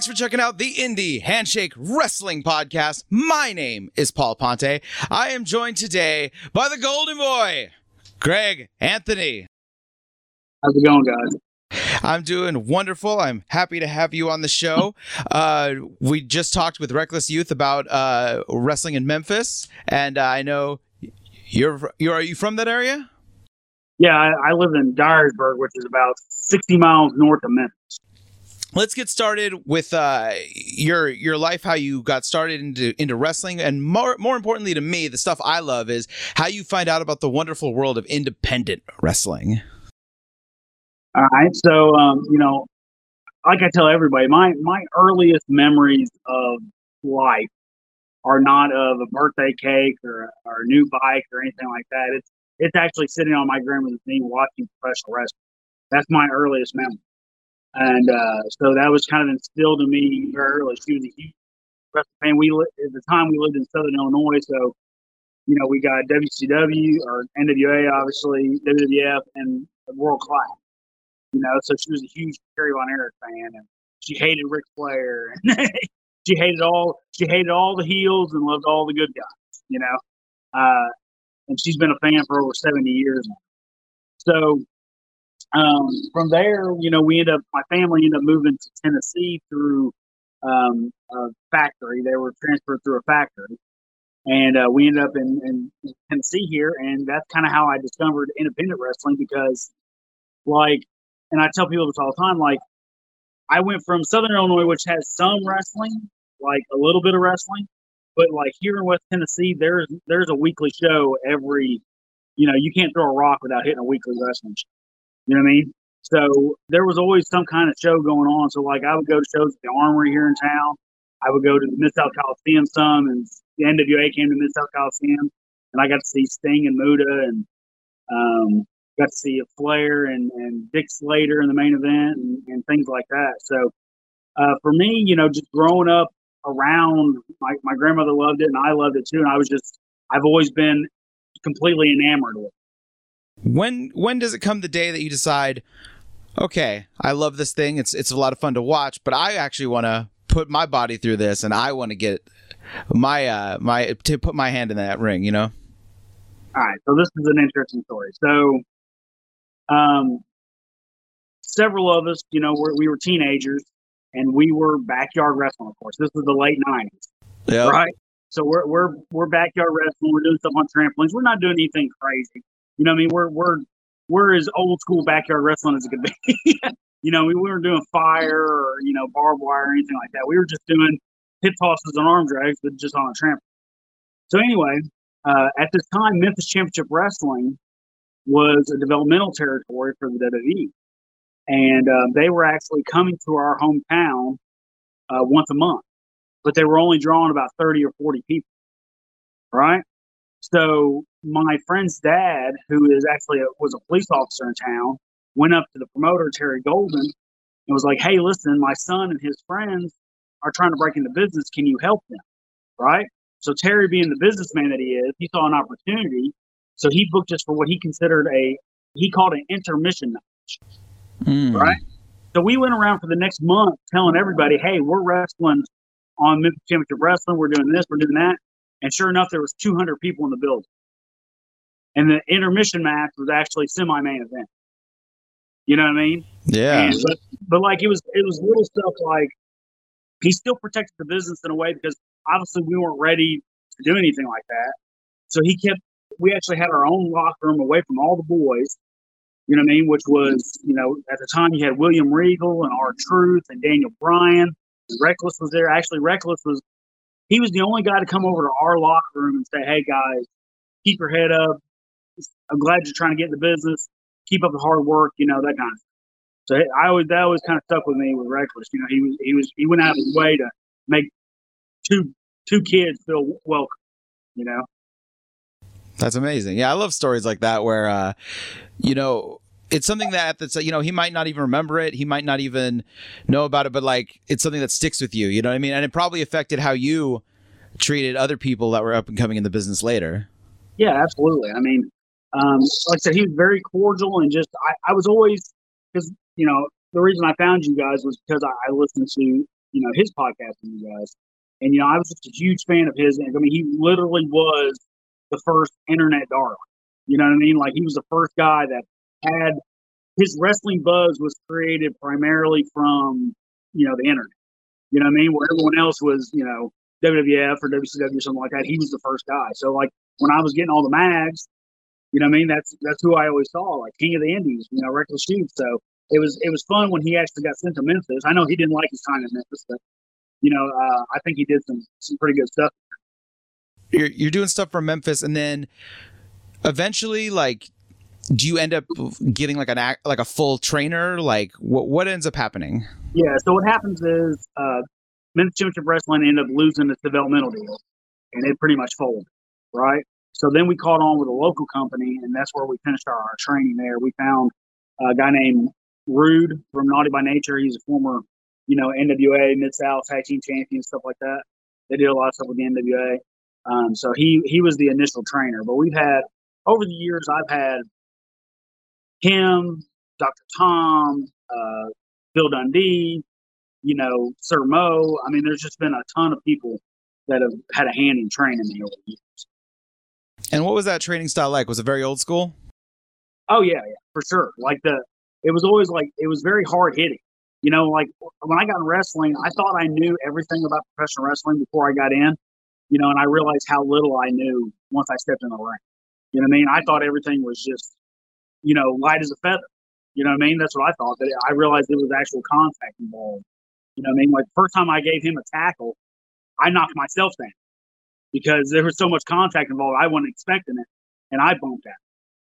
Thanks for checking out the Indie Handshake Wrestling Podcast. My name is Paul Ponte. I am joined today by the Golden Boy, Greg Anthony. How's it going, guys? I'm doing wonderful. I'm happy to have you on the show. Uh, we just talked with Reckless Youth about uh, wrestling in Memphis, and uh, I know you're you're you from that area? Yeah, I, I live in Dyersburg, which is about 60 miles north of Memphis. Let's get started with uh, your your life, how you got started into into wrestling, and more more importantly to me, the stuff I love is how you find out about the wonderful world of independent wrestling. All right. So, um, you know, like I tell everybody, my my earliest memories of life are not of a birthday cake or, or a new bike or anything like that. It's it's actually sitting on my grandmother's knee watching professional wrestling. That's my earliest memory. And uh, so that was kind of instilled in me very early. She was a huge wrestling fan. We at the time we lived in Southern Illinois, so you know we got WCW or NWA, obviously WWF, and World Class. You know, so she was a huge Terry Von Erich fan, and she hated Ric Flair. she hated all she hated all the heels and loved all the good guys. You know, uh, and she's been a fan for over seventy years now. So um, from there, you know, we end up my family ended up moving to Tennessee through um, a factory. They were transferred through a factory, and uh, we ended up in, in Tennessee here, and that's kind of how I discovered independent wrestling because, like and I tell people this all the time, like I went from Southern Illinois, which has some wrestling, like a little bit of wrestling, but like here in West Tennessee, there's there's a weekly show every, you know, you can't throw a rock without hitting a weekly wrestling show. You know what I mean? So there was always some kind of show going on. So like I would go to shows at the Armory here in town. I would go to the Mid South Coliseum some, and the NWA came to Mid South Coliseum, and I got to see Sting and Muta and um, got to see a Flair and, and Dick Slater in the main event and, and things like that. So uh, for me, you know, just growing up around, my, my grandmother loved it and I loved it too. And I was just, I've always been completely enamored with it. When when does it come the day that you decide, okay, I love this thing. It's it's a lot of fun to watch, but I actually want to put my body through this, and I want to get my uh my to put my hand in that ring. You know. All right, so this is an interesting story. So um, several of us, you know, we're, we were teenagers and we were backyard wrestling. Of course, this was the late nineties, yeah. right? So we're we're we're backyard wrestling. We're doing stuff on trampolines. We're not doing anything crazy. You know, I mean, we're we're we're as old school backyard wrestling as it could be. you know, we weren't doing fire or you know barbed wire or anything like that. We were just doing hip tosses and arm drags, but just on a trampoline. So anyway, uh, at this time, Memphis Championship Wrestling was a developmental territory for the WWE. And uh, they were actually coming to our hometown uh, once a month, but they were only drawing about 30 or 40 people. Right. So my friend's dad, who is actually a, was a police officer in town, went up to the promoter, Terry Golden, and was like, Hey, listen, my son and his friends are trying to break into business. Can you help them? Right. So Terry, being the businessman that he is, he saw an opportunity so he booked us for what he considered a he called an intermission match. Mm. Right. So we went around for the next month telling everybody, "Hey, we're wrestling on Memphis Championship Wrestling. We're doing this. We're doing that." And sure enough, there was 200 people in the building. And the intermission match was actually semi-main event. You know what I mean? Yeah. And, but, but like it was, it was little stuff like he still protected the business in a way because obviously we weren't ready to do anything like that. So he kept we actually had our own locker room away from all the boys. You know what I mean? Which was, you know, at the time you had William Regal and R-Truth and Daniel Bryan. Reckless was there. Actually, Reckless was he was the only guy to come over to our locker room and say, "Hey guys, keep your head up. I'm glad you're trying to get in the business. Keep up the hard work. You know that kind of." So I always that always kind of stuck with me with Reckless. You know, he was he was he went out of his way to make two two kids feel welcome. You know. That's amazing. Yeah, I love stories like that where, uh, you know, it's something that that's you know he might not even remember it, he might not even know about it, but like it's something that sticks with you. You know what I mean? And it probably affected how you treated other people that were up and coming in the business later. Yeah, absolutely. I mean, um, like I said, he was very cordial and just I, I was always because you know the reason I found you guys was because I, I listened to you know, his podcast with you guys. And, you know, I was just a huge fan of his. I mean, he literally was the first internet darling. You know what I mean? Like he was the first guy that had his wrestling buzz was created primarily from, you know, the internet. You know what I mean? Where everyone else was, you know, WWF or WCW or something like that. He was the first guy. So like when I was getting all the mags, you know what I mean? That's that's who I always saw, like King of the Indies, you know, Reckless Youth. So it was it was fun when he actually got sent to Memphis. I know he didn't like his time in Memphis, but you know, uh, I think he did some some pretty good stuff. You're you're doing stuff from Memphis, and then eventually, like, do you end up getting like an like a full trainer? Like, what what ends up happening? Yeah. So what happens is uh, Memphis Championship Wrestling ended up losing its developmental deal, and it pretty much folded. Right. So then we caught on with a local company, and that's where we finished our, our training there. We found a guy named Rude from Naughty by Nature. He's a former, you know, NWA Mid South Tag Team Champion, stuff like that. They did a lot of stuff with the NWA. Um, so he he was the initial trainer. But we've had over the years, I've had him, Dr. Tom, uh, Bill Dundee, you know, Sir Mo. I mean, there's just been a ton of people that have had a hand in training me over the years. And what was that training style like? Was it very old school? Oh yeah, yeah, for sure. Like the, it was always like it was very hard hitting. You know, like when I got in wrestling, I thought I knew everything about professional wrestling before I got in. You know, and I realized how little I knew once I stepped in the ring. You know what I mean? I thought everything was just, you know, light as a feather. You know what I mean? That's what I thought. That I realized there was actual contact involved. You know what I mean? Like the first time I gave him a tackle, I knocked myself down because there was so much contact involved. I wasn't expecting it, and I bumped that.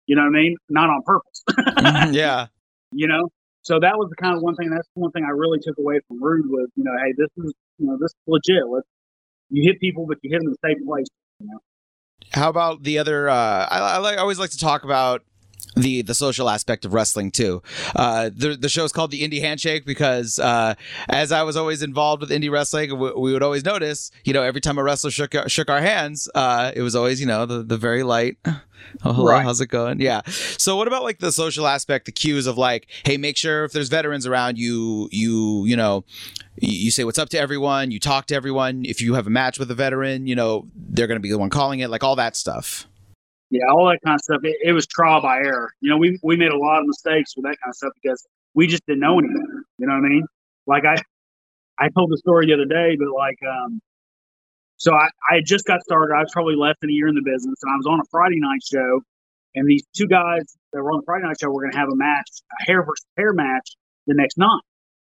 You know what I mean? Not on purpose. Mm-hmm, yeah. You know, so that was the kind of one thing. That's one thing I really took away from Rude was, you know, hey, this is, you know, this is legit. Let's, you hit people, but you hit them in a safe place. You know. How about the other? Uh, I, I, like, I always like to talk about the the social aspect of wrestling too. Uh, the the show is called the Indie Handshake because uh, as I was always involved with indie wrestling, we, we, would always notice, you know, every time a wrestler shook shook our hands, uh, it was always, you know, the the very light. Oh, hello, right. how's it going? Yeah. So, what about like the social aspect, the cues of like, hey, make sure if there's veterans around, you you you know, you say what's up to everyone, you talk to everyone. If you have a match with a veteran, you know, they're going to be the one calling it, like all that stuff. Yeah, all that kind of stuff. It, it, was trial by error. You know, we we made a lot of mistakes with that kind of stuff because we just didn't know any better. You know what I mean? Like I, I told the story the other day, but like, um, so I I just got started. I was probably less than a year in the business, and I was on a Friday night show, and these two guys that were on the Friday night show were going to have a match, a hair versus hair match the next night,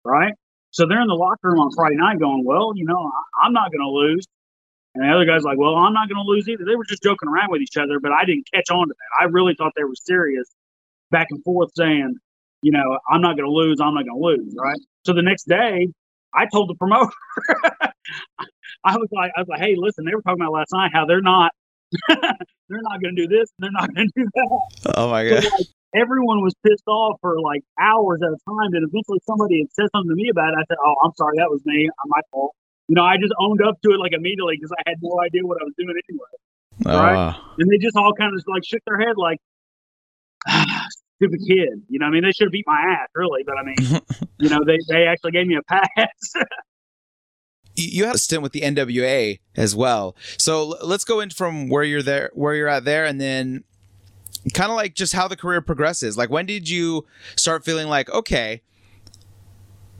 right? So they're in the locker room on Friday night, going, "Well, you know, I, I'm not going to lose." And the other guy's like, well, I'm not going to lose either. They were just joking around with each other, but I didn't catch on to that. I really thought they were serious back and forth saying, you know, I'm not going to lose. I'm not going to lose. Right. So the next day, I told the promoter, I was like, I was like, hey, listen, they were talking about last night how they're not, they're not going to do this. And they're not going to do that. Oh my God. So, like, everyone was pissed off for like hours at a time. And eventually somebody had said something to me about it. I said, oh, I'm sorry. That was me. I'm my fault you know, I just owned up to it like immediately because I had no idea what I was doing anyway. Uh. Right? And they just all kind of like shook their head like, ah, stupid kid. You know, I mean, they should have beat my ass, really. But I mean, you know, they, they actually gave me a pass. you had a stint with the NWA as well. So let's go in from where you're there, where you're at there, and then kind of like just how the career progresses. Like, when did you start feeling like, okay,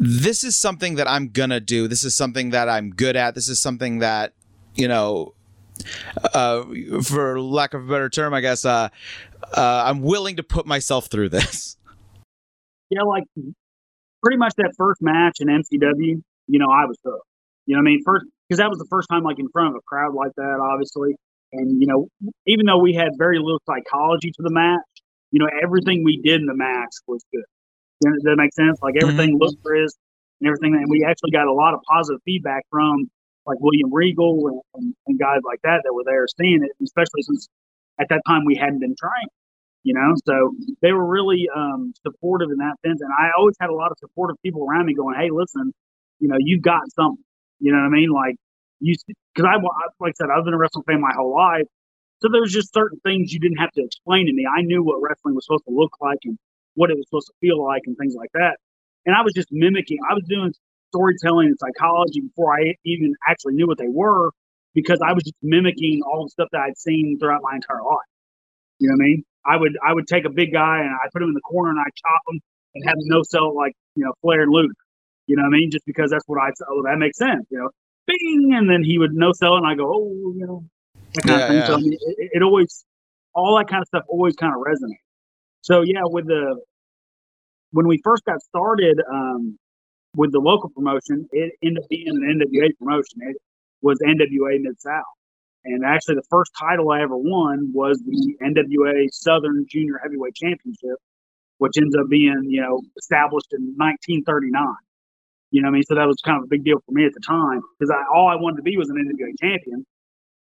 this is something that I'm gonna do. This is something that I'm good at. This is something that, you know, uh, for lack of a better term, I guess, uh, uh, I'm willing to put myself through this. Yeah, like pretty much that first match in MCW, you know, I was hooked. You know what I mean? First, because that was the first time, like, in front of a crowd like that, obviously. And, you know, even though we had very little psychology to the match, you know, everything we did in the match was good. Does that make sense? Like everything mm-hmm. looked crisp and everything. And we actually got a lot of positive feedback from like William Regal and, and, and guys like that that were there seeing it, especially since at that time we hadn't been trying, you know. So they were really um, supportive in that sense. And I always had a lot of supportive people around me going, "Hey, listen, you know, you've got something." You know what I mean? Like you, because I, like I said, I've been a wrestling fan my whole life. So there was just certain things you didn't have to explain to me. I knew what wrestling was supposed to look like and what it was supposed to feel like and things like that. And I was just mimicking. I was doing storytelling and psychology before I even actually knew what they were because I was just mimicking all the stuff that I'd seen throughout my entire life. You know what I mean? I would I would take a big guy and I put him in the corner and I chop him and have him no sell like you know Flair and Luger. You know what I mean? Just because that's what I oh that makes sense. You know, bing, and then he would no sell and I go oh you know that kind Yeah, of thing. yeah. So I mean, it, it always all that kind of stuff always kind of resonates. So yeah, with the when we first got started um, with the local promotion, it ended up being an NWA promotion. It was NWA Mid South, and actually the first title I ever won was the NWA Southern Junior Heavyweight Championship, which ends up being you know established in 1939. You know what I mean? So that was kind of a big deal for me at the time because I, all I wanted to be was an NWA champion.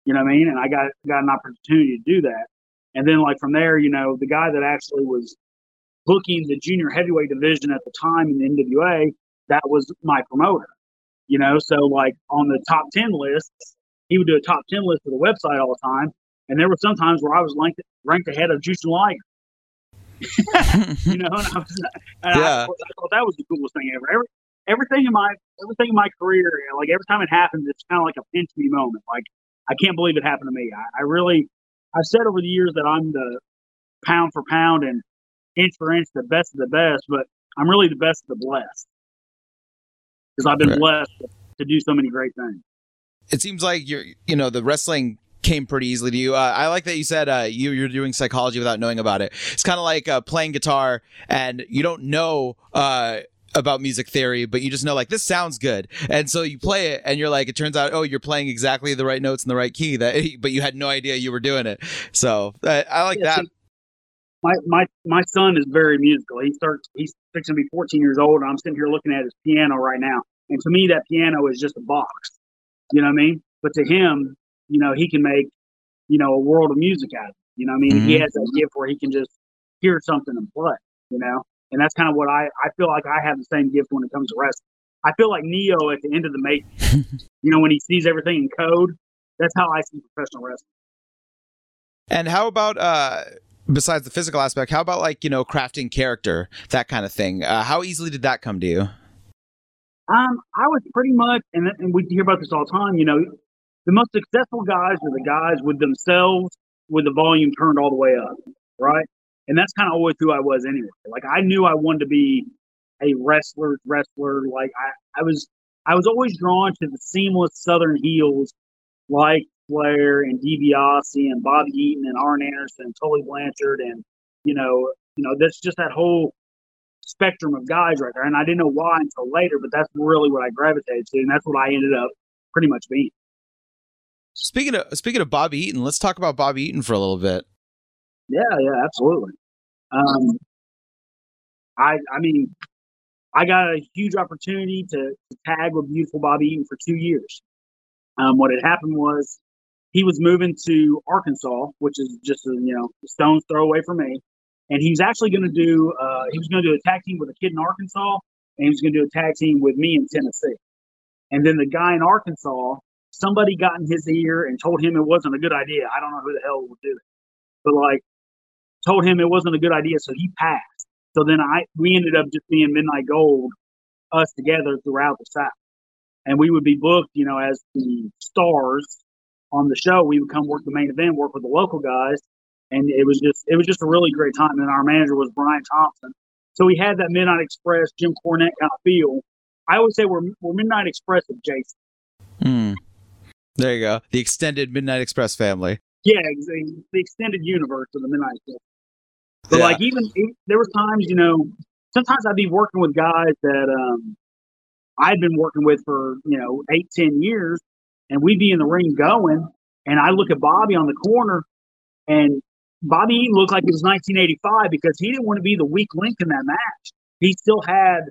You know what I mean? And I got got an opportunity to do that. And then like from there, you know, the guy that actually was booking the junior heavyweight division at the time in the NWA, that was my promoter. You know, so like on the top ten lists, he would do a top ten list for the website all the time. And there were some times where I was ranked ranked ahead of Jushin Liger. You know, and I, was, and I, Yeah. thought, I thought that was the coolest thing ever. Every, everything in my everything in my career, like every time it happens, it's kind of like a pinch me moment. Like I can't believe it happened to me. I, I really, I've said over the years that I'm the pound for pound and inch for inch the best of the best, but I'm really the best of the blessed because I've been Right. blessed to do so many great things. it seems like you're you know the wrestling came pretty easily to you. Uh, I like that you said uh, you you're doing psychology without knowing about it. It's kind of like uh, playing guitar and you don't know uh, about music theory, but you just know like this sounds good, and so you play it, and you're like, it turns out, oh, you're playing exactly the right notes in the right key that, but you had no idea you were doing it. So uh, I like Yeah, that. see, My my my son is very musical. He starts. He's fixing to be 14 years old, and I'm sitting here looking at his piano right now. And to me, that piano is just a box. You know what I mean? But to him, you know, he can make you know a world of music out of it. You know what I mean? He Mhm. has that gift where he can just hear something and play. You know, and that's kind of what I I feel like I have the same gift when it comes to wrestling. I feel like Neo at the end of the Matrix. you know, when he sees everything in code. That's how I see professional wrestling. And how about uh besides the physical aspect, how about like, you know, crafting character, that kind of thing? Uh, how easily did that come to you? Um, I was pretty much, and, and we hear about this all the time. You know, the most successful guys are the guys with themselves with the volume turned all the way up, right? And that's kind of always who I was anyway. Like I knew I wanted to be a wrestler's wrestler. Like I, I was, I was always drawn to the seamless Southern heels, like Flair and DiBiase and Bobby Eaton and Arn Anderson and Tully Blanchard and you know, you know, that's just that whole spectrum of guys right there. And I didn't know why until later, but that's really what I gravitated to, and that's what I ended up pretty much being. Speaking of speaking of Bobby Eaton, let's talk about Bobby Eaton for a little bit. Yeah, yeah, absolutely. Um, I, I mean, I got a huge opportunity to, to tag with beautiful Bobby Eaton for two years. Um, what had happened was he was moving to Arkansas, which is just a you know a stone's throw away from me, and he was actually going to do uh, he was going to do a tag team with a kid in Arkansas, and he was going to do a tag team with me in Tennessee. And then the guy in Arkansas, somebody got in his ear and told him it wasn't a good idea. I don't know who the hell would do it, but like told him it wasn't a good idea, so he passed. So then I we ended up just being Midnight Gold, us together throughout the South, and we would be booked, you know, as the stars on the show. We would come work the main event, work with the local guys, and it was just it was just a really great time. And our manager was Brian Thompson, so we had that Midnight Express, Jim Cornette kind of feel. I always say we're we're Midnight Express of Jason. Hmm. There you go. The extended Midnight Express family. Yeah, the extended universe of the Midnight Express. But Yeah. like even, even there were times, you know, sometimes I'd be working with guys that um I'd been working with for, you know, eight, ten years, and we'd be in the ring going, and I look at Bobby on the corner and Bobby Eaton looked like it was nineteen eighty five because he didn't want to be the weak link in that match. He still had,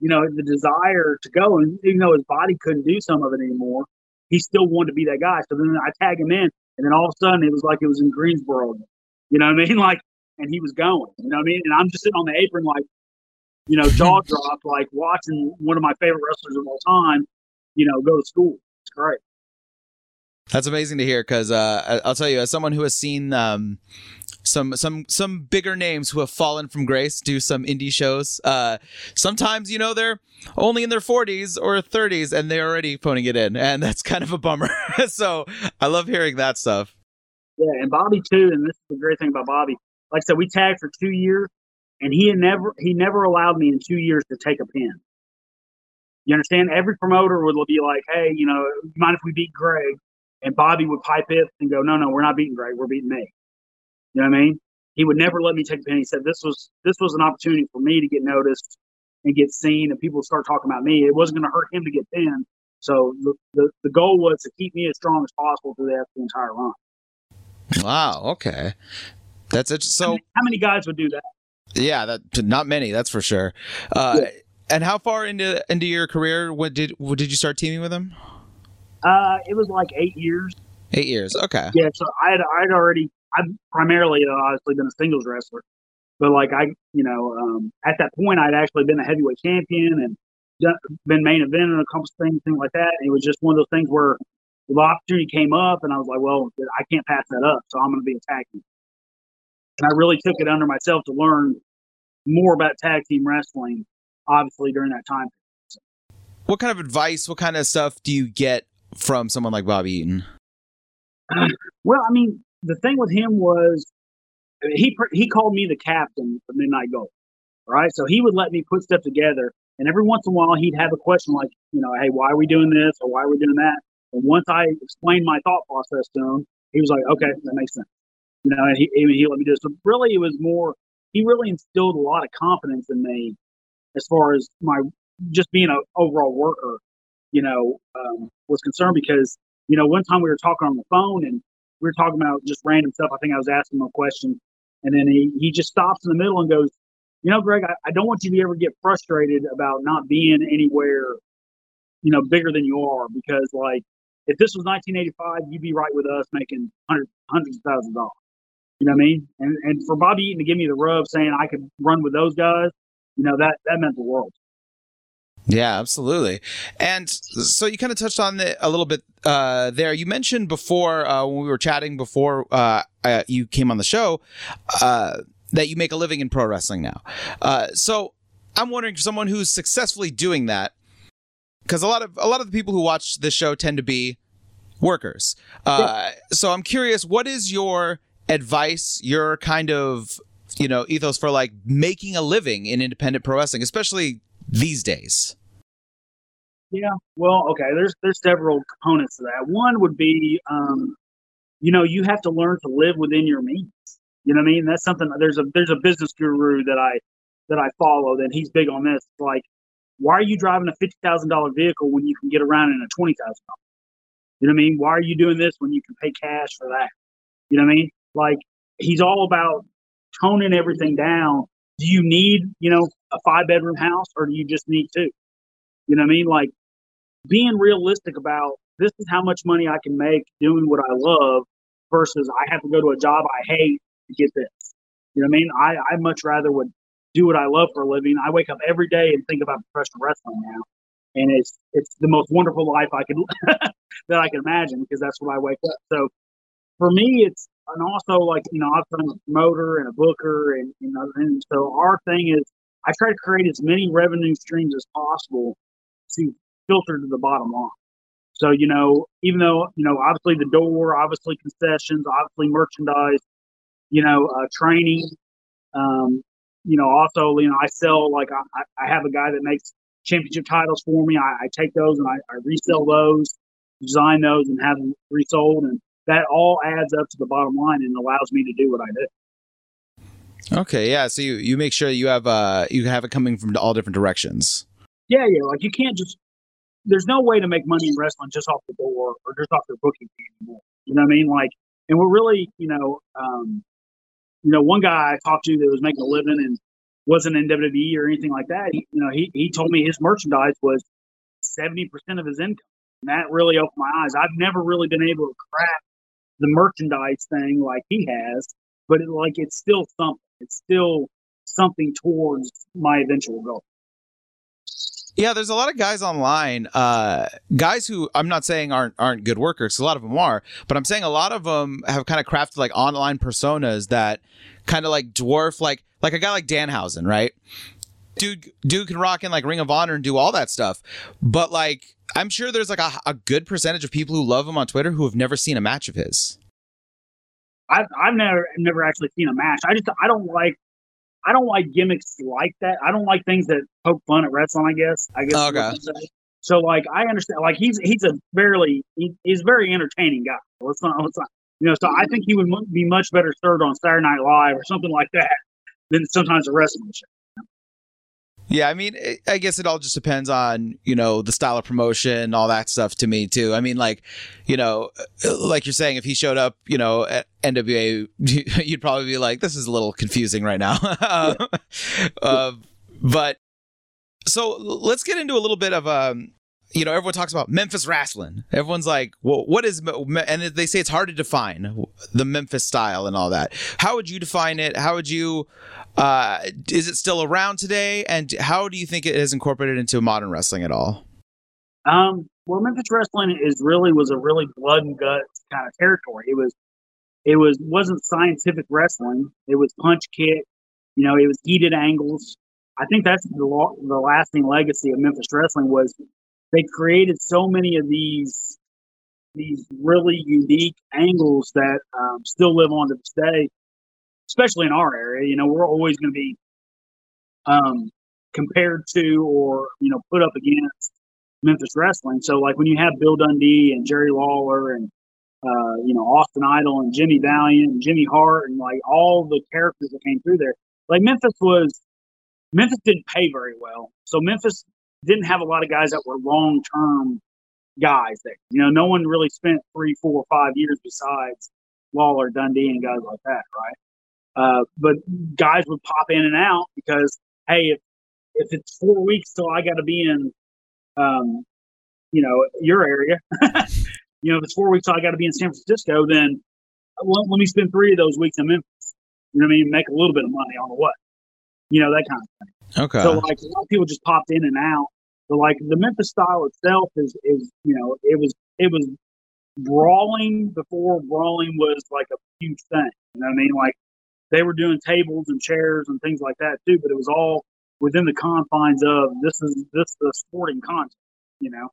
you know, the desire to go and even though his body couldn't do some of it anymore, he still wanted to be that guy. So then I tag him in and then all of a sudden it was like it was in Greensboro. You know what I mean? Like and he was going. You know what I mean? And I'm just sitting on the apron, like, you know, jaw dropped, like watching one of my favorite wrestlers of all time, you know, go to school. It's great. That's amazing to hear because uh, I'll tell you, as someone who has seen um, some some some bigger names who have fallen from grace do some indie shows. Uh, sometimes you know they're only in their 40s or 30s and they're already phoning it in, and that's kind of a bummer. so I love hearing that stuff. Yeah, and Bobby too. And this is the great thing about Bobby. Like I said, we tagged for two years, and he never he never allowed me in two years to take a pin. You understand? Every promoter would be like, "Hey, you know, mind if we beat Greg?" And Bobby would pipe it and go, "No, no, we're not beating Greg. We're beating me." You know what I mean? He would never let me take a pin. He said this was this was an opportunity for me to get noticed and get seen, and people start talking about me. It wasn't going to hurt him to get pinned. So the, the, the goal was to keep me as strong as possible through the, the entire run. Wow. Okay. That's it. So how many, how many, guys would do that? Yeah, that not many. That's for sure. Uh, yeah. And how far into into your career what did what, did you start teaming with him? Uh, it was like eight years. Eight years. Okay. Yeah. So I had I'd already I've primarily uh, obviously been a singles wrestler, but like I you know um, at that point I'd actually been a heavyweight champion and done, been main event and a couple things things like that. And it was just one of those things where the opportunity came up and I was like, well, I can't pass that up, so I'm going to be a tag team. And I really took it under myself to learn more about tag team wrestling obviously during that time. What kind of advice, what kind of stuff do you get from someone like Bobby Eaton? well, I mean, the thing with him was he he called me the captain of Midnight Gold, right? So he would let me put stuff together, and every once in a while he'd have a question like, you know, hey, why are we doing this or why are we doing that? And once I explained my thought process to him, he was like, okay, that makes sense. You know, and he, he let me do it. So really, it was more, he really instilled a lot of confidence in me as far as my just being an overall worker, you know, um, was concerned because, you know, one time we were talking on the phone and we were talking about just random stuff. I think I was asking him a question and then he, he just stops in the middle and goes, you know, Greg, I, I don't want you to ever get frustrated about not being anywhere, you know, bigger than you are because like if this was 1985, you'd be right with us making hundreds, hundreds of thousands of dollars. You know what I mean? And and for Bobby Eaton to give me the rub saying I could run with those guys, you know that that meant the world. Yeah, absolutely. And so you kind of touched on it a little bit uh, there. You mentioned before uh, when we were chatting before uh, uh you came on the show uh, that you make a living in pro wrestling now. Uh, so I'm wondering, for someone who's successfully doing that, because a lot of a lot of the people who watch this show tend to be workers. Yeah. So I'm curious, what is your advice? Your kind of you know ethos for like making a living in independent pro wrestling, especially these days? Yeah, well, okay. There's there's several components to that. One would be, um, you know, you have to learn to live within your means. You know what I mean? That's something. There's a there's a business guru that I that I follow that he's big on this. Like, why are you driving a fifty thousand dollar vehicle when you can get around in a twenty thousand dollars? You know what I mean? Why are you doing this when you can pay cash for that? You know what I mean? Like he's all about toning everything down. Do you need, you know, a five bedroom house or do you just need two? You know what I mean? Like being realistic about this is how much money I can make doing what I love versus I have to go to a job I hate to get this. You know what I mean? I, I much rather would do what I love for a living. I wake up every day and think about professional wrestling now. And it's it's the most wonderful life I could that I can imagine because that's what I wake up. So for me it's and also like you know, I'm a promoter and a booker, and you know, and so our thing is I try to create as many revenue streams as possible to filter to the bottom line. So you know, even though you know, obviously the door, obviously concessions, obviously merchandise, you know, uh, training. Um, you know, also you know, I sell like I, I have a guy that makes championship titles for me. I, I take those and I, I resell those, design those, and have them resold and that all adds up to the bottom line and allows me to do what I do. Okay, yeah. So you, you make sure you have uh you have it coming from all different directions. Yeah, yeah. Like you can't just there's no way to make money in wrestling just off the door or just off their booking anymore. You know what I mean? Like and we're really, you know, um, you know, one guy I talked to that was making a living and wasn't in WWE or anything like that. He, you know, he he told me his merchandise was seventy percent of his income. And that really opened my eyes. I've never really been able to crack the merchandise thing like he has, but it, like it's still something. It's still something towards my eventual goal. Yeah, there's a lot of guys online, uh, guys who I'm not saying aren't aren't good workers. A lot of them are, but I'm saying a lot of them have kind of crafted like online personas that kind of like dwarf like like a guy like Danhausen, right? Dude, dude can rock in like Ring of Honor and do all that stuff, but like I'm sure there's like a, a good percentage of people who love him on Twitter who have never seen a match of his. I've I've never never actually seen a match. I just I don't like I don't like gimmicks like that. I don't like things that poke fun at wrestling. I guess. I guess. Okay. So like I understand. Like he's he's a fairly he, he's a very entertaining guy. Let's not let's not you know. So I think he would be much better served on Saturday Night Live or something like that than sometimes a wrestling show. Yeah, I mean, I guess it all just depends on you know the style of promotion, all that stuff. To me, too. I mean, like, you know, like you're saying, if he showed up, you know, at NWA, you'd probably be like, "This is a little confusing right now." uh, but so let's get into a little bit of um, you know, everyone talks about Memphis wrestling. Everyone's like, well, what is, and they say it's hard to define the Memphis style and all that. How would you define it? How would you, uh, is it still around today? And how do you think it is incorporated into modern wrestling at all? Um, well, Memphis wrestling is really was a really blood and guts kind of territory. It was, it was wasn't scientific wrestling. It was punch kick. You know, it was heated angles. I think that's the, the lasting legacy of Memphis wrestling was they created so many of these these really unique angles that um, still live on to this day, especially in our area. You know, we're always going to be um, compared to or you know put up against Memphis wrestling. So like when you have Bill Dundee and Jerry Lawler and uh, you know Austin Idol and Jimmy Valiant and Jimmy Hart and like all the characters that came through there, like Memphis was Memphis didn't pay very well. So Memphis didn't have a lot of guys that were long term guys there. You know, no one really spent three, four, five years besides Lawler, Dundee, and guys like that, right? Uh, but guys would pop in and out because, hey, if if it's four weeks till I got to be in, um, you know, your area, you know, if it's four weeks till I got to be in San Francisco, then let, let me spend three of those weeks in Memphis. You know what I mean? Make a little bit of money on the what, you know, that kind of thing. Okay. So like a lot of people just popped in and out. But like the Memphis style itself is is you know it was it was brawling before brawling was like a huge thing. You know what I mean? Like they were doing tables and chairs and things like that too, but it was all within the confines of this is this is the sporting content. You know.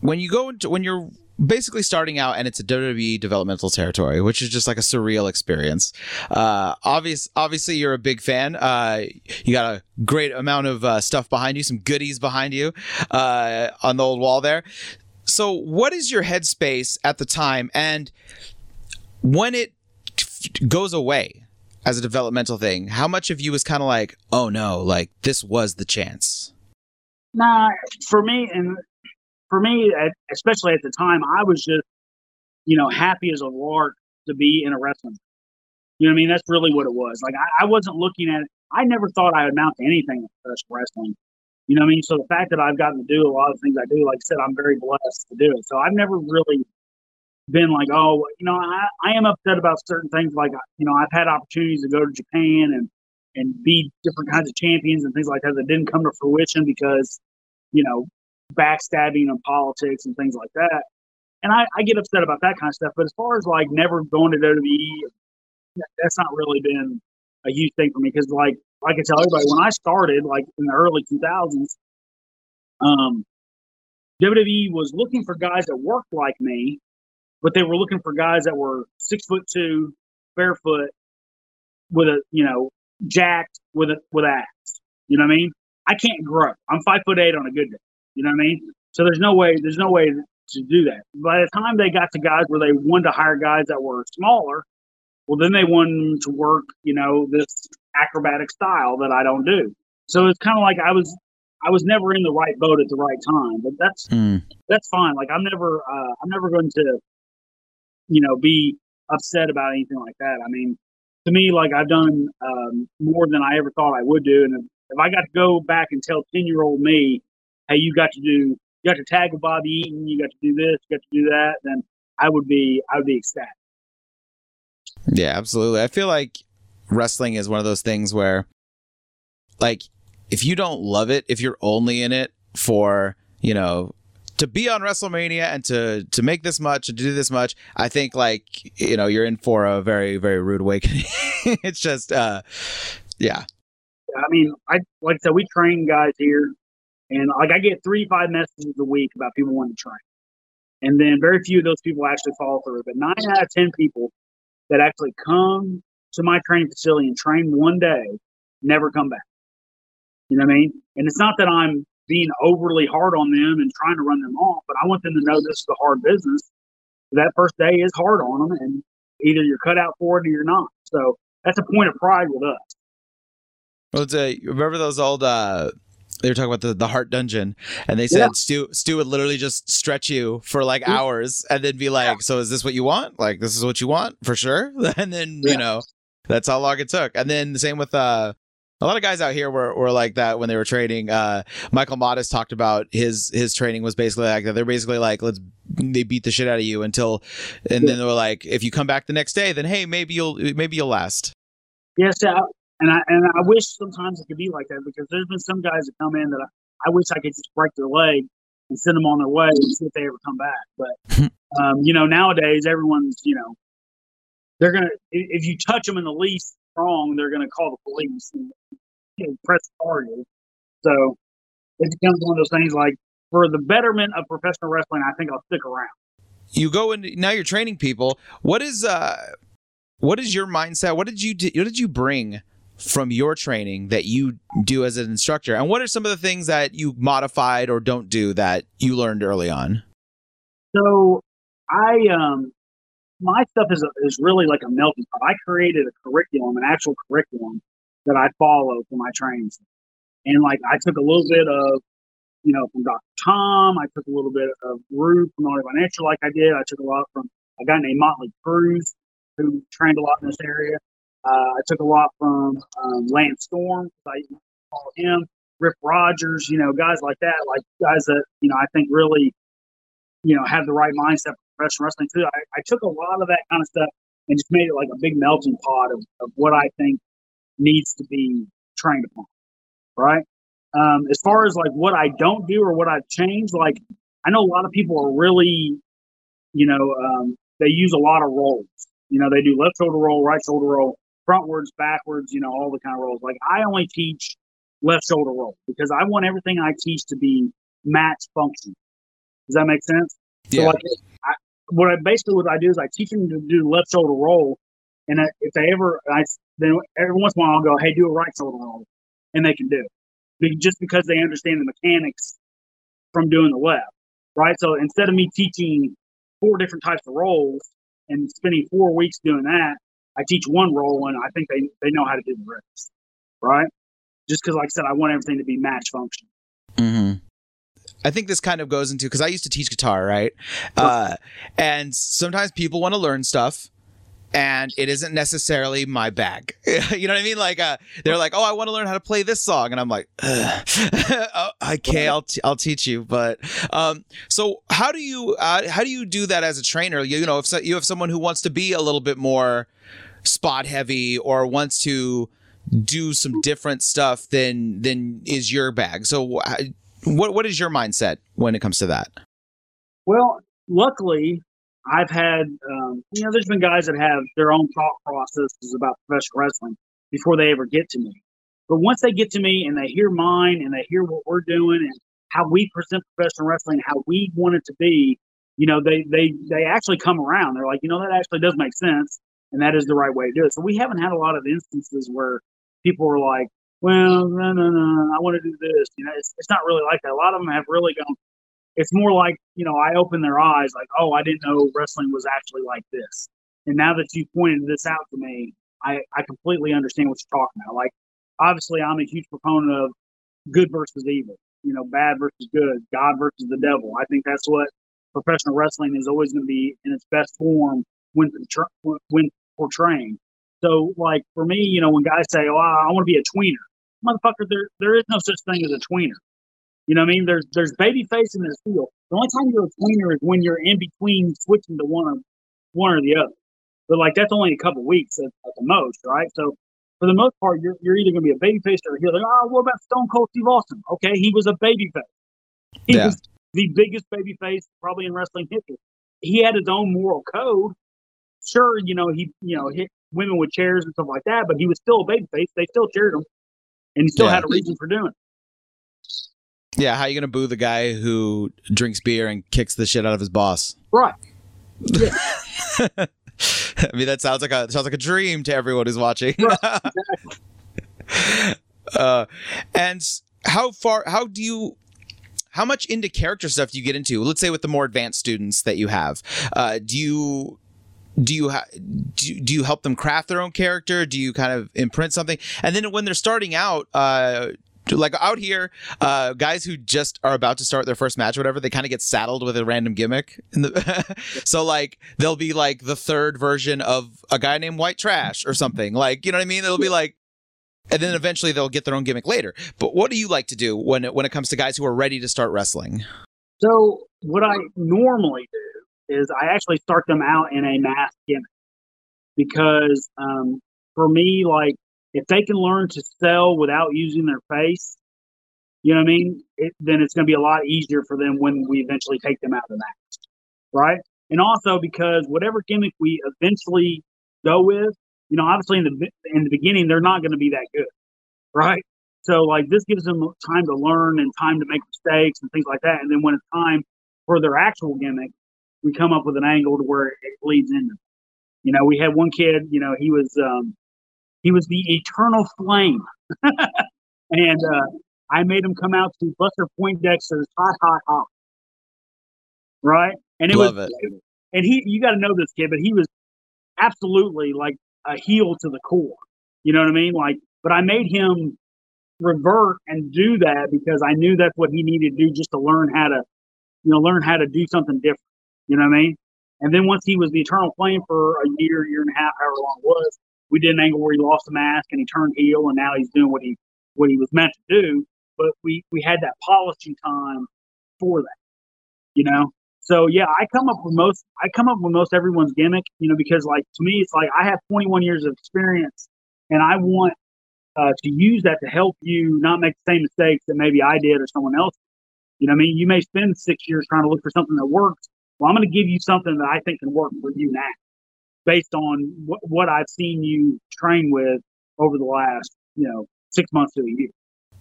When you go into when you're basically starting out and it's a WWE developmental territory, which is just like a surreal experience. Uh, obvious, obviously you're a big fan. Uh, you got a great amount of uh, stuff behind you, some goodies behind you uh, on the old wall there. So, what is your headspace at the time, and when it goes away as a developmental thing? How much of you was kind of like, oh no, like this was the chance? Nah, for me, and for me, especially at the time, I was just, you know, happy as a lark to be in a wrestling. You know what I mean? That's really what it was. Like I, I wasn't looking at it. I never thought I would amount to anything in professional wrestling. You know what I mean? So the fact that I've gotten to do a lot of things I do, like I said, I'm very blessed to do it. So I've never really been like, oh, you know, I, I am upset about certain things. Like, you know, I've had opportunities to go to Japan and and be different kinds of champions and things like that that didn't come to fruition because, you know, backstabbing and politics and things like that. And I, I get upset about that kind of stuff. But as far as like never going to WWE, that's not really been a huge thing for me because like I tell everybody when I started like in the early 2000s, um, WWE was looking for guys that worked like me, but they were looking for guys that were six foot two, barefoot, with a you know jacked with a with ass. You know what I mean? I can't grow. I'm five foot eight on a good day. You know what I mean? So there's no way, there's no way to do that. By the time they got to guys where they wanted to hire guys that were smaller, well, then they wanted to work, you know, this acrobatic style that I don't do. So it's kind of like I was, I was never in the right boat at the right time. But that's mm. that's fine. Like I'm never, uh, I'm never going to, you know, be upset about anything like that. I mean, to me, like I've done um, more than I ever thought I would do, and if, if I got to go back and tell ten year old me hey, you got to do, you got to tag with Bobby Eaton, you got to do this, you got to do that, then I would be, I would be ecstatic. Yeah, absolutely. I feel like wrestling is one of those things where, like, if you don't love it, if you're only in it for, you know, to be on WrestleMania and to to make this much and to do this much, I think like you know you're in for a very very rude awakening. it's just uh, yeah. I mean, I like I said, we train guys here, and like I get three five messages a week about people wanting to train, and then very few of those people actually follow through. But nine out of ten people that actually come to my training facility and train one day never come back. You know what I mean? And it's not that I'm being overly hard on them and trying to run them off, but I want them to know this is a hard business. That first day is hard on them, and either you're cut out for it or you're not. So that's a point of pride with us. Well, it's a, remember those old uh, they were talking about the, the Hart dungeon and they said yeah. stu stu would literally just stretch you for like mm-hmm. hours and then be like yeah. so is this what you want like this is what you want for sure and then yeah. you know that's how long it took and then the same with uh a lot of guys out here were, were like that when they were training. Uh, Michael Modest talked about his his training was basically like that. They're basically like, let's they beat the shit out of you until, and then they were like, if you come back the next day, then hey, maybe you'll maybe you'll last. Yes, and I and I wish sometimes it could be like that because there's been some guys that come in that I, I wish I could just break their leg and send them on their way and see if they ever come back. But um, you know, nowadays everyone's you know they're gonna if you touch them in the least wrong, they're gonna call the police and you know, press charges. So it becomes one of those things like for the betterment of professional wrestling, I think I'll stick around. You go and now you're training people. What is uh what is your mindset? What did you do, what did you bring from your training that you do as an instructor? And what are some of the things that you modified or don't do that you learned early on? So I um my stuff is a, is really like a melting pot. I created a curriculum, an actual curriculum that I follow for my training. And like I took a little bit of, you know, from Dr. Tom, I took a little bit of Rude from Only Financial like I did. I took a lot from a guy named Motley Cruz who trained a lot in this area. Uh, I took a lot from um, Lance Storm. I call him. Rip Rogers, you know, guys like that, like guys that you know I think really, you know, have the right mindset for professional wrestling too. I, I took a lot of that kind of stuff and just made it like a big melting pot of, of what I think needs to be trained upon. Right. Um, as far as like what I don't do or what I've changed, like I know a lot of people are really, you know, um, they use a lot of rolls. You know, they do left shoulder roll, right shoulder roll frontwards, backwards, you know, all the kind of rolls. Like I only teach left shoulder roll because I want everything I teach to be match function. Does that make sense? Yeah. So like, I, what I basically what I do is I teach them to do left shoulder roll, and if they ever, I then every once in a while I'll go, hey, do a right shoulder roll, and they can do it, just because they understand the mechanics from doing the left, right? So instead of me teaching four different types of rolls and spending four weeks doing that, I teach one role and I think they, they know how to do the rest, right? Just because, like I said, I want everything to be match function. Mm-hmm. I think this kind of goes into because I used to teach guitar, right? Uh, and sometimes people want to learn stuff, and it isn't necessarily my bag. you know what I mean? Like, uh, they're like, "Oh, I want to learn how to play this song," and I'm like, oh, "Okay, I'll t- I'll teach you." But um, so how do you uh, how do you do that as a trainer? You, you know, if so, you have someone who wants to be a little bit more spot heavy or wants to do some different stuff than than is your bag. So what what is your mindset when it comes to that? Well, luckily, I've had um, you know there's been guys that have their own thought processes about professional wrestling before they ever get to me. But once they get to me and they hear mine and they hear what we're doing and how we present professional wrestling, how we want it to be, you know, they they they actually come around. They're like, you know, that actually does make sense and that is the right way to do it. So we haven't had a lot of instances where people were like, well, no, no, no, I want to do this. You know, it's, it's not really like that. A lot of them have really gone. It's more like you know, I open their eyes, like, oh, I didn't know wrestling was actually like this. And now that you pointed this out to me, I I completely understand what you're talking about. Like, obviously, I'm a huge proponent of good versus evil. You know, bad versus good, God versus the devil. I think that's what professional wrestling is always going to be in its best form when when portraying. So, like for me, you know, when guys say, "Oh, I, want to be a tweener," motherfucker, there there is no such thing as a tweener. You know what I mean? There's there's baby face and there's heel. The only time you're a tweener is when you're in between switching to one or one or the other. But like that's only a couple weeks at, at the most, right? So for the most part, you're, you're either going to be a babyface or a heel. Like, oh, what about Stone Cold Steve Austin? Okay, he was a babyface. He Yeah. was the biggest babyface probably in wrestling history. He had his own moral code. Sure, you know he you know hit women with chairs and stuff like that, but he was still a babyface. They still cheered him, and he still Yeah. had a reason for doing it. Yeah, how you gonna boo the guy who drinks beer and kicks the shit out of his boss? Right. I mean, that sounds like a sounds like a dream to everyone who's watching. uh, and how far? How do you? How much into character stuff do you get into? Let's say with the more advanced students that you have, uh, do you? Do you ha- do, do you help them craft their own character? Do you kind of imprint something? And then when they're starting out, uh, like out here, uh, guys who just are about to start their first match or whatever, they kind of get saddled with a random gimmick. The so like they'll be like the third version of a guy named White Trash or something. Like you know what I mean? It'll be like, and then eventually they'll get their own gimmick later. But what do you like to do when it, when it comes to guys who are ready to start wrestling? So what I normally do is I actually start them out in a mask gimmick because um, for me, like if they can learn to sell without using their face, you know what I mean? It, then it's going to be a lot easier for them when we eventually take them out of the right? And also because whatever gimmick we eventually go with, you know, obviously in the in the beginning they're not going to be that good, right? So like this gives them time to learn and time to make mistakes and things like that. And then when it's time for their actual gimmick, we come up with an angle to where it bleeds into. You know, we had one kid. You know, he was um, he was the eternal flame, and uh, I made him come out to Buster Poindexter's Hot Hot Hot. Right, and it Love was, it. and he you got to know this kid, but he was absolutely like a heel to the core. You know what I mean? Like, but I made him revert and do that because I knew that's what he needed to do just to learn how to, you know, learn how to do something different. You know what I mean? And then once he was the Eternal Flame for a year, year and a half, however long it was, we did an angle where he lost the mask and he turned heel, and now he's doing what he what he was meant to do. But we we had that polishing time for that, you know. So yeah, I come up with most I come up with most everyone's gimmick, you know, because like to me, it's like I have 21 years of experience, and I want uh, to use that to help you not make the same mistakes that maybe I did or someone else. You know, I mean, you may spend six years trying to look for something that works. Well, I'm going to give you something that I think can work for you now, based on what, what I've seen you train with over the last, you know, six months to a year.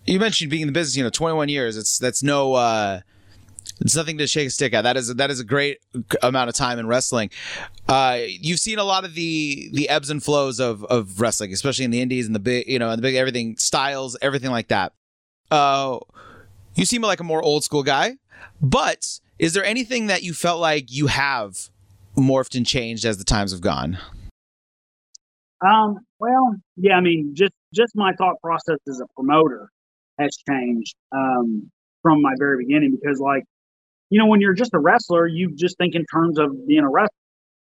You mentioned being in the business, you know, 21 years. It's that's no uh it's nothing to shake a stick at. That is that is a great amount of time in wrestling. Uh, you've seen a lot of the the ebbs and flows of of wrestling, especially in the indies and the big, you know, and the big everything styles, everything like that. Uh, you seem like a more old school guy, but is there anything that you felt like you have morphed and changed as the times have gone? Um, well, yeah, I mean, just just my thought process as a promoter has changed um, from my very beginning because, like, you know, when you're just a wrestler, you just think in terms of being a wrestler.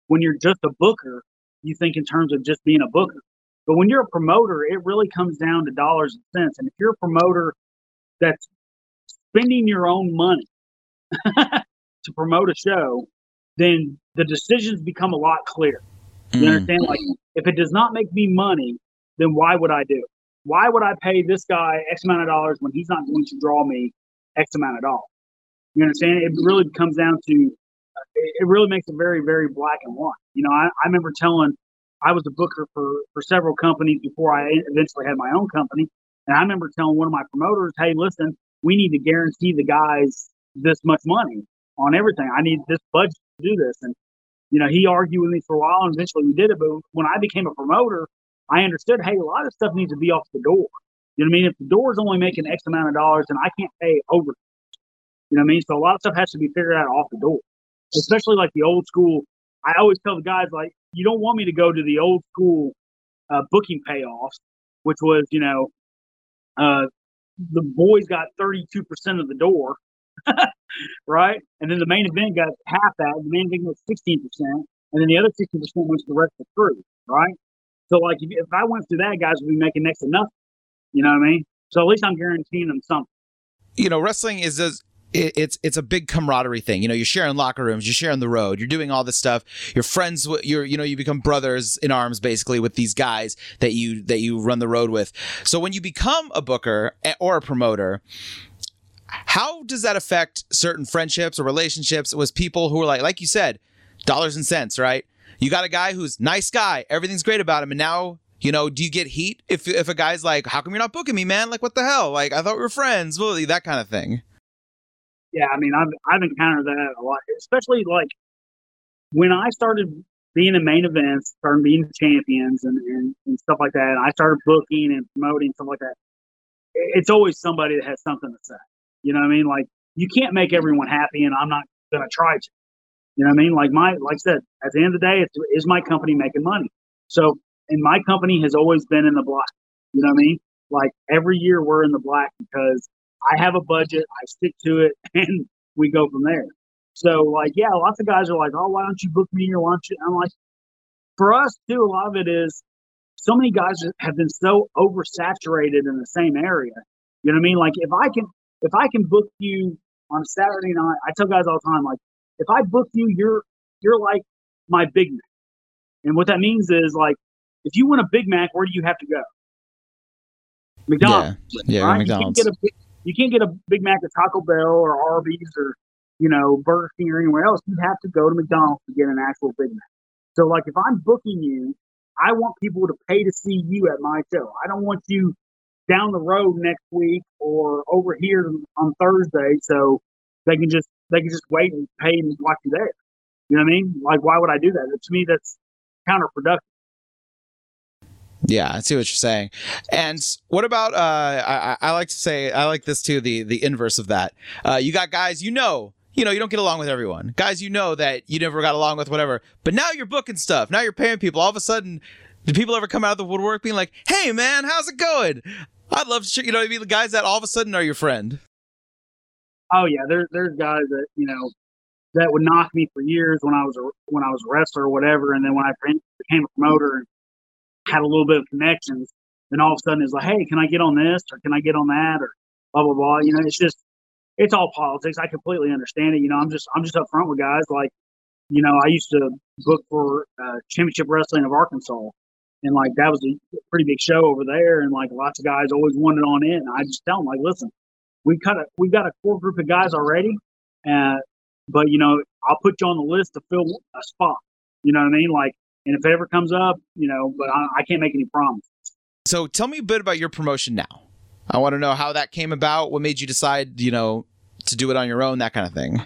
When you're just a booker, you think in terms of just being a booker. But when you're a promoter, it really comes down to dollars and cents. And if you're a promoter that's spending your own money to promote a show, then the decisions become a lot clearer. You Mm. understand? Like, if it does not make me money, then why would I do it? Why would I pay this guy X amount of dollars when he's not going to draw me X amount of dollars? You understand? It really comes down to, it it really makes it very, very black and white. You know, I, I remember telling, I was a booker for, for several companies before I eventually had my own company. And I remember telling one of my promoters, hey, listen, we need to guarantee the guys this much money on everything. I need this budget to do this. And you know, he argued with me for a while and eventually we did it. But when I became a promoter, I understood, hey, a lot of stuff needs to be off the door. You know what I mean? If the door is only making X amount of dollars, then I can't pay over. You know what I mean? So a lot of stuff has to be figured out off the door, especially like the old school. I always tell the guys, like, you don't want me to go to the old school uh, booking payoffs, which was, you know, uh, the boys got 32% of the door right? And then the main event got half that. The main event got sixteen percent, and then the other sixteen percent went to the rest right? So like if, if I went through that, guys would be making next to nothing. You know what I mean? So at least I'm guaranteeing them something. you know, wrestling is as it's it's a big camaraderie thing. You know, you're sharing locker rooms, you're sharing the road, you're doing all this stuff. You're friends with you're you know you become brothers in arms basically with these guys that you that you run the road with. So when you become a booker eh, or a promoter, how does that affect certain friendships or relationships with people who are like like you said, dollars and cents, right? You got a guy who's nice guy, everything's great about him, and now you know, do you get heat if if a guy's like, "How come you're not booking me, man? Like, what the hell? Like, I thought we were friends." Well, that kind of thing. Yeah, I mean, I've I've encountered that a lot, especially like when I started being in main events, started being champions and, and, and stuff like that. I started booking and promoting stuff like that. It's always somebody that has something to say. You know what I mean? Like you can't make everyone happy, and I'm not gonna try to. You know what I mean? Like my, like I said, at the end of the day, is my company making money. So and my company has always been in the black. You know what I mean? Like every year we're in the black because I have a budget, I stick to it, and we go from there. So like, yeah, lots of guys are like, oh, why don't you book me or why don't you? I'm like, for us too, a lot of it is so many guys have been so oversaturated in the same area. You know what I mean? Like if I can, if I can book you on a Saturday night, I tell guys all the time, like if I book you, you're you're like my big Mac. And what that means is like if you want a Big Mac, where do you have to go? McDonald's. Yeah, yeah right? McDonald's. You can't, get a, you can't get a Big Mac at Taco Bell or Arby's or you know Burger King or anywhere else. You have to go to McDonald's to get an actual Big Mac. So like if I'm booking you, I want people to pay to see you at my show. I don't want you down the road next week or over here on Thursday so they can just they can just wait and pay and watch you there. You know what I mean? Like why would I do that? To me that's counterproductive. Yeah, I see what you're saying. And what about? Uh, I, I like to say I like this too. The the inverse of that. Uh, you got guys you know. You know, you don't get along with everyone. Guys, you know that you never got along with whatever. But now you're booking stuff. Now you're paying people. All of a sudden, do people ever come out of the woodwork being like, "Hey, man, how's it going? I'd love to." You know, mean, the guys that all of a sudden are your friend. Oh yeah, there's there's guys that you know that would knock me for years when I was a, when I was a wrestler or whatever, and then when I became a promoter and had a little bit of connections, then all of a sudden it's like, hey, can I get on this or can I get on that or blah blah blah. You know, it's just it's all politics. I completely understand it. You know, I'm just I'm just upfront with guys. Like, you know, I used to book for uh, Championship Wrestling of Arkansas, and like that was a pretty big show over there, and like lots of guys always wanted on. And I just tell them like, listen, we got a we got a core group of guys already, uh, but you know, I'll put you on the list to fill a spot. You know what I mean? Like and if it ever comes up, you know, but I, I can't make any promises. So tell me a bit about your promotion now. I want to know how that came about. What made you decide, you know, to do it on your own, that kind of thing.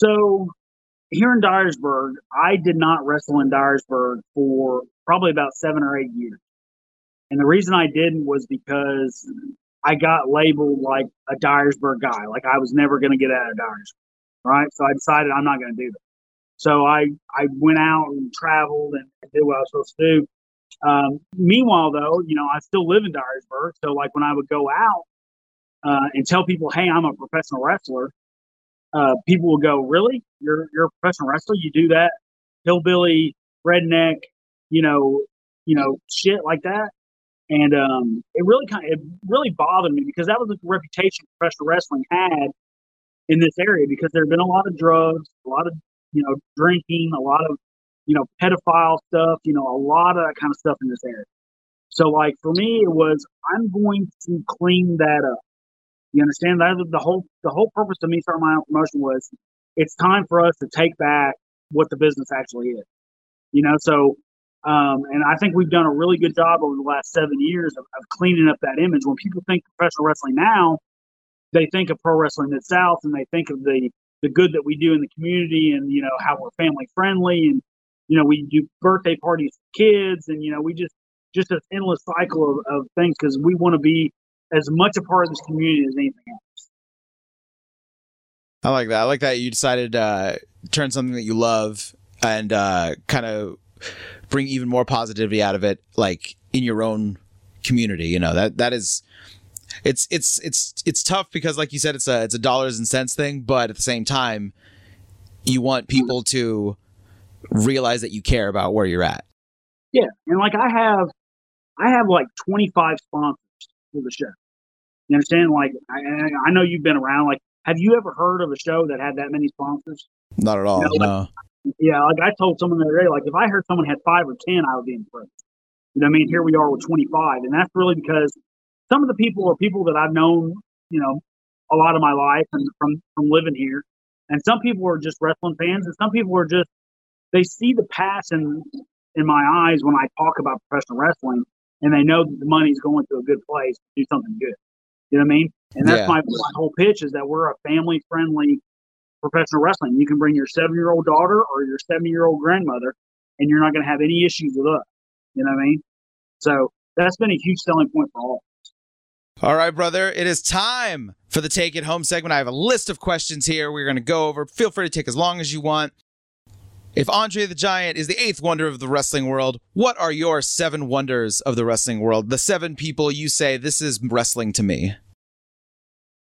So here in Dyersburg, I did not wrestle in Dyersburg for probably about seven or eight years. And the reason I didn't was because I got labeled like a Dyersburg guy, like I was never going to get out of Dyersburg. Right. So I decided I'm not going to do that. So I, I went out and traveled and did what I was supposed to do. Um, meanwhile, though, you know, I still live in Dyersburg. So, like, when I would go out uh, and tell people, hey, I'm a professional wrestler, uh, people will go, really? You're, you're a professional wrestler? You do that? Hillbilly, redneck, you know, you know, shit like that. And um, it really kind of, it really bothered me because that was the reputation professional wrestling had in this area because there had been a lot of drugs, a lot of you know, drinking, a lot of, you know, pedophile stuff, you know, a lot of that kind of stuff in this area. So, like, for me, it was, I'm going to clean that up. You understand that the whole the whole purpose of me starting my own promotion was it's time for us to take back what the business actually is. You know, so um, and I think we've done a really good job over the last seven years of, of, cleaning up that image. When people think professional wrestling now, they think of pro wrestling mid south and they think of the the good that we do in the community and you know how we're family friendly and you know we do birthday parties for kids and you know we just just an endless cycle of, of things because we want to be as much a part of this community as anything else. I like that. I like that you decided to uh, turn something that you love and uh, kind of bring even more positivity out of it like in your own community you know? That that is it's it's it's it's tough because like you said it's a it's a dollars and cents thing but at the same time you want people to realize that you care about where you're at. Yeah and like i have i have like 25 sponsors for the show You understand? Like, I, I know you've been around. Like, have you ever heard of a show that had that many sponsors? Not at all. You know, no. Like, yeah, like I told someone the other day, like if I heard someone had five or ten, I would be impressed. You know, I mean, here we are with 25, and that's really because some of the people are people that I've known, you know, a lot of my life and from from living here, and some people are just wrestling fans, and some people are just they see the passion in my eyes when I talk about professional wrestling, and they know that the money's going to a good place to do something good. You know what I mean? And that's yeah. my, my whole pitch is that we're a family friendly professional wrestling. You can bring your seven year old daughter or your seven year old grandmother, and you're not going to have any issues with us. You know what I mean? So that's been a huge selling point for all. All right, brother. It is time for the Take It Home segment. I have a list of questions here we're going to go over. Feel free to take as long as you want. If Andre the Giant is the eighth wonder of the wrestling world, what are your seven wonders of the wrestling world? The seven people you say, this is wrestling to me.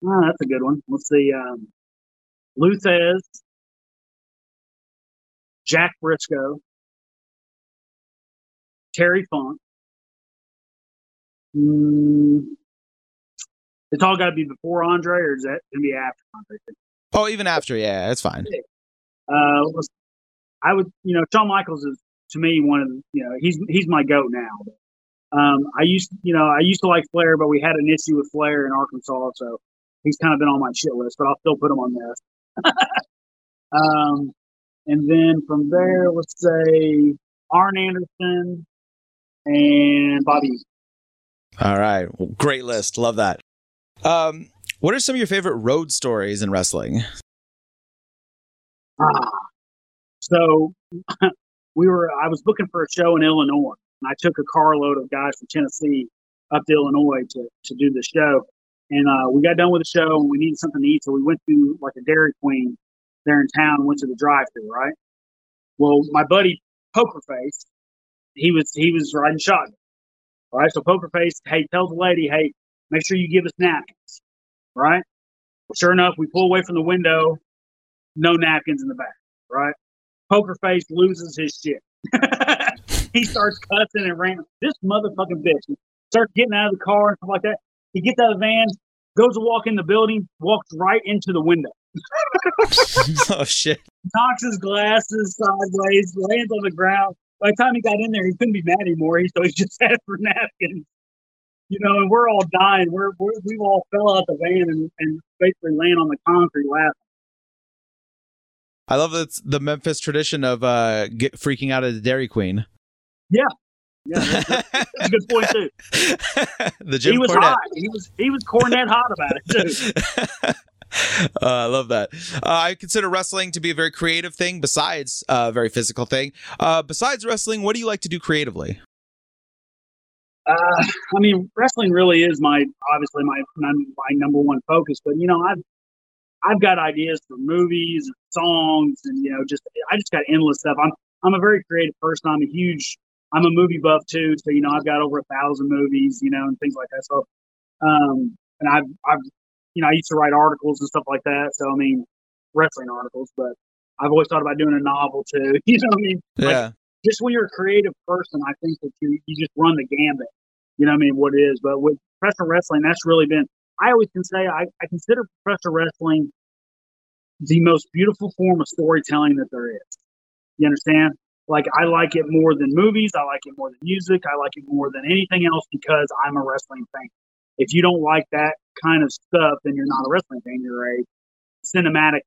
Oh, that's a good one. Let's see. Um, Lou Jack Brisco, Terry Funk. Mm, it's all got to be before Andre, or is that going to be after Andre? Oh, even after, yeah, it's fine. Uh, I would, you know, Shawn Michaels is to me one of the, you know, he's he's my goat now. Um, I used, you know, I used to like Flair, but we had an issue with Flair in Arkansas, so he's kind of been on my shit list. But I'll still put him on this. um, and then from there, let's say Arn Anderson and Bobby. All right, well, great list. Love that. Um, what are some of your favorite road stories in wrestling? Ah, so we were, I was looking for a show in Illinois, and I took a carload of guys from Tennessee up to Illinois to, to do the show. And uh, we got done with the show, and we needed something to eat, so we went to like a Dairy Queen there in town. Went to the drive-through, right? Well, my buddy Poker Face, he was he was riding shotgun. All right, so Poker Face, hey, tell the lady, hey, make sure you give us napkins, right? Well, sure enough, we pull away from the window, no napkins in the back, right? Poker Face loses his shit. he starts cussing and ranting. This motherfucking bitch starts getting out of the car and stuff like that. He gets out of the van, goes to walk in the building, walks right into the window. oh shit! Knocks his glasses sideways, lands on the ground. By the time he got in there, he couldn't be mad anymore. So he just asked for napkins. You know, and we're all dying. We're, we're we all fell out the van and, and basically laying on the concrete laughing. I love that the Memphis tradition of uh, get freaking out at the Dairy Queen. Yeah, yeah, that's, that's a good point too. the Jim he was Cornette. hot. He was he was Cornette hot about it too. Uh, I love that. Uh, I consider wrestling to be a very creative thing, besides uh, a very physical thing. Uh, besides wrestling, what do you like to do creatively? Uh, I mean, wrestling really is my obviously my my number one focus. But you know, I've I've got ideas for movies and songs and you know just I just got endless stuff. I'm I'm a very creative person. I'm a huge I'm a movie buff too, so you know I've got over a thousand movies, you know, and things like that. So, um, and I've I've you know I used to write articles and stuff like that. So I mean, wrestling articles, but I've always thought about doing a novel too. You know what I mean? Yeah. Like, just when you're a creative person, I think that you you just run the gambit. You know what I mean? What it is, but with professional wrestling, that's really been I always can say I, I consider professional wrestling the most beautiful form of storytelling that there is. You understand? Like I like it more than movies. I like it more than music. I like it more than anything else because I'm a wrestling fan. If you don't like that kind of stuff, then you're not a wrestling fan. You're a cinematic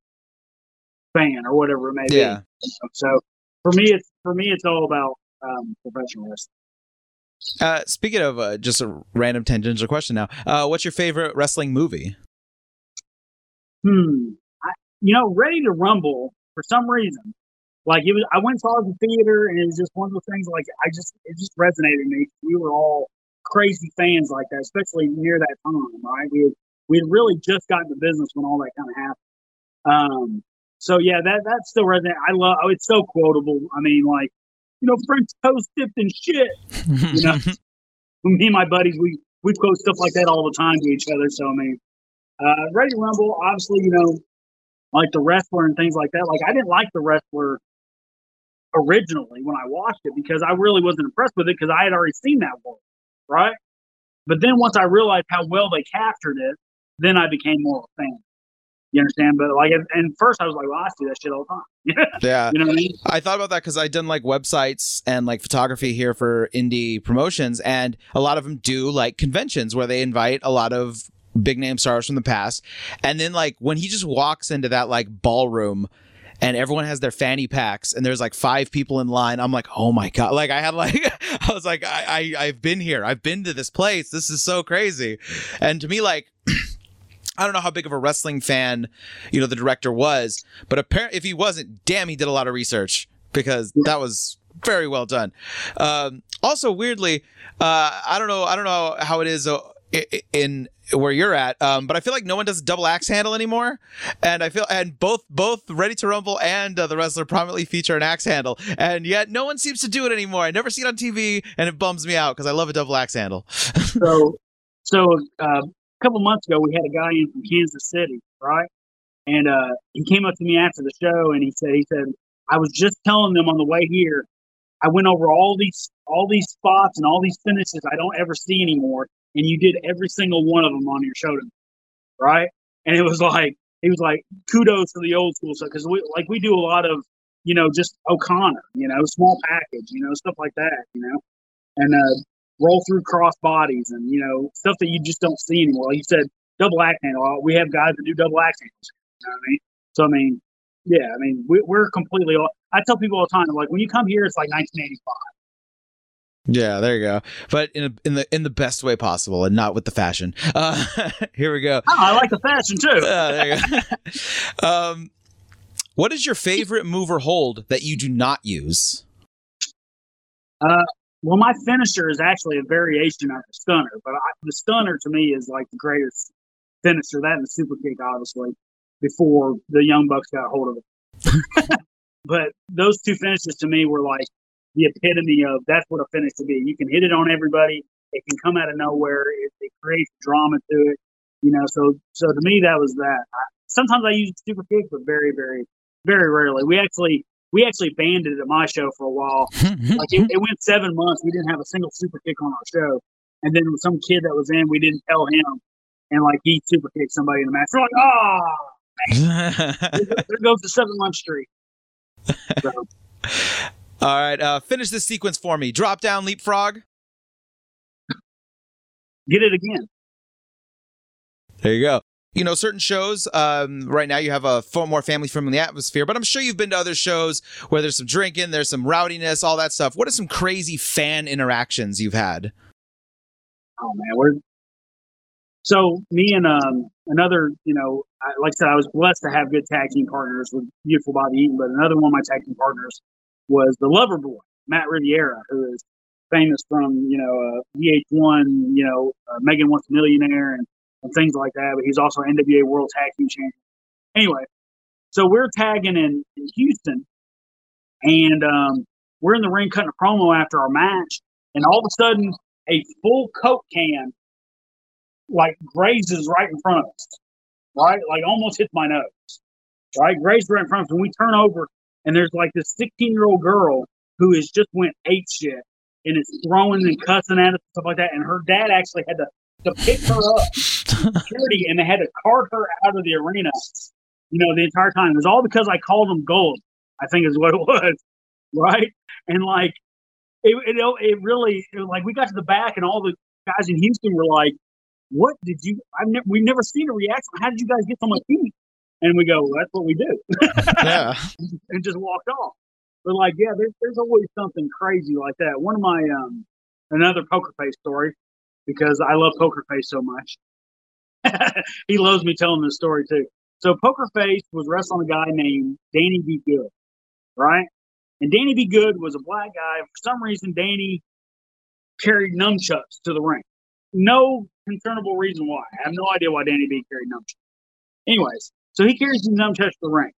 fan or whatever it may yeah. be. So for me, it's for me, it's all about um, professional wrestling. Uh, speaking of uh, just a random tangential question now, uh, what's your favorite wrestling movie? Hmm. I, you know, Ready to Rumble for some reason, like it was. I went and saw it in the theater, and it was just one of those things. Like I just, it just resonated with me. We were all crazy fans like that, especially near that time, right? We had, we had really just gotten the business when all that kind of happened. Um. So yeah, that that still resonates. I love. Oh, it's so quotable. I mean, like you know, French toast dipped in shit. You know, me and my buddies, we we quote stuff like that all the time to each other. So I mean, uh, Ready Rumble, obviously, you know, like the wrestler and things like that. Like I didn't like the wrestler originally when I watched it because I really wasn't impressed with it because I had already seen that world, right? But then once I realized how well they captured it, then I became more of a fan. You understand? But like, and first I was like, well, I see that shit all the time. yeah. You know what I mean? I thought about that because I've done like websites and like photography here for indie promotions, and a lot of them do like conventions where they invite a lot of big name stars from the past. And then like when he just walks into that like ballroom and everyone has their fanny packs and there's like five people in line i'm like oh my god like i had like i was like I, I i've been here i've been to this place this is so crazy and to me like I don't know how big of a wrestling fan, you know, the director was, but apparently, if he wasn't, damn, he did a lot of research because that was very well done. Um, also, weirdly, uh, I don't know, I don't know how it is uh, in where you're at. Um, but I feel like no one does a double axe handle anymore, and I feel and both both Ready to Rumble and uh, the wrestler prominently feature an axe handle, and yet no one seems to do it anymore. I never see it on TV, and it bums me out because I love a double axe handle. so, so uh, couple months ago, we had a guy in from Kansas City, right? And uh, he came up to me after the show, and he said, he said, I was just telling them on the way here. I went over all these all these spots and all these finishes I don't ever see anymore and you did every single one of them on your show to me, right? And it was like he was like kudos to the old school stuff because we like we do a lot of you know just O'Connor, you know, small package, you know, stuff like that, you know, and uh, roll through cross bodies and you know stuff that you just don't see anymore. Like you said, double axe handle. We have guys that do double axe handles. You know what I mean? So I mean, yeah, I mean we, we're completely. I tell people all the time, like when you come here, it's like 1985. Yeah, there you go. But in a, in the in the best way possible, and not with the fashion. Uh, here we go. Oh, I like the fashion too. uh, there you go. um, what is your favorite move or hold that you do not use? Uh, well, my finisher is actually a variation of the stunner, but I, the stunner to me is like the greatest finisher. That and the super kick, obviously, before the Young Bucks got a hold of it. but those two finishes to me were like the epitome of that's what a finish to be. You can hit it on everybody. It can come out of nowhere. It, it creates drama to it. You know, so so to me that was that. I, sometimes I use super kick, but very very very rarely. We actually we actually banned it at my show for a while. like it, it, went seven months. We didn't have a single super kick on our show, and then some kid that was in, we didn't tell him, and like he super kicked somebody in the match. We're like, oh, there goes the seven month streak. So. All right, uh, finish this sequence for me. Drop down, leapfrog. Get it again. There you go. You know, certain shows, um, right now you have a far more family friendly atmosphere, but I'm sure you've been to other shows where there's some drinking, there's some rowdiness, all that stuff. What are some crazy fan interactions you've had? Oh, man. We're so me and um, another, you know, I, like I said, I was blessed to have good tag team partners with Beautiful Bobby Eaton, but another one of my tag team partners was the Lover Boy, Matt Riviera, who is famous from you know uh, VH1, you know uh, Megan Wants a Millionaire and, and things like that. But he's also NWA World Tag Team Champion. Anyway, so we're tagging in, in Houston, and um, we're in the ring cutting a promo after our match, and all of a sudden a full Coke can like grazes right in front of us, right? Like almost hits my nose, right? Grazes right in front of us, and we turn over and there's like this 16 year old girl who has just went ape shit and is throwing and cussing at us and stuff like that. And her dad actually had to, to pick her up security and they had to cart her out of the arena, you know, the entire time. It was all because I called them gold, I think is what it was. Right. And like, it, it, it really, it like, we got to the back and all the guys in Houston were like, what did you, I've never, we've never seen a reaction. How did you guys get so much heat? And we go, well, that's what we do. yeah. and just walked off. But like, yeah, there's, there's always something crazy like that. One of my, um, another poker face story, because I love poker face so much. he loves me telling this story too. So Poker Face was wrestling a guy named Danny B. Good, right? And Danny B. Good was a black guy. For some reason, Danny carried nunchucks to the ring. No concernable reason why. I have no idea why Danny B. carried nunchucks. Anyways, so he carries his nunchucks to the ring.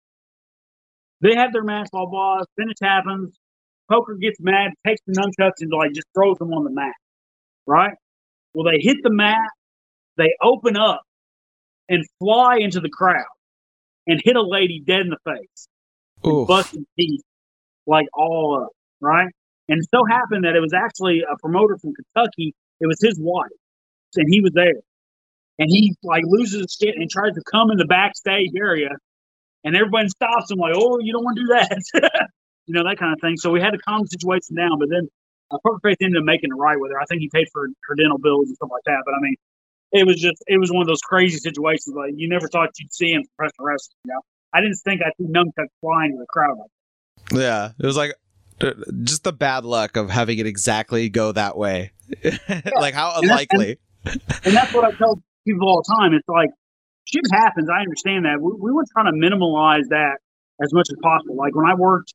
They have their match, blah, blah. Finish happens. Poker gets mad, takes the nunchucks, and like just throws them on the mat. Right? Well, they hit the mat, they open up and fly into the crowd and hit a lady dead in the face. Busting teeth like all up. Right? And it so happened that it was actually a promoter from Kentucky. It was his wife. and he was there, and he like loses his shit and tries to come in the backstage area, and everybody stops him like, "Oh, you don't want to do that," you know that kind of thing. So we had to calm the situation down, but then uh, Poker Face ended up making it right with her. I think he paid for her dental bills and stuff like that. But I mean, it was just it was one of those crazy situations like you never thought you'd see in professional wrestling. You know, I didn't think I'd see nunchucks flying in the crowd like that. Yeah, it was like uh, just the bad luck of having it exactly go that way. like how unlikely. And, and, that's what I tell people all the time. It's like shit happens. I understand that. We, we were trying to minimalize that as much as possible. Like when I worked,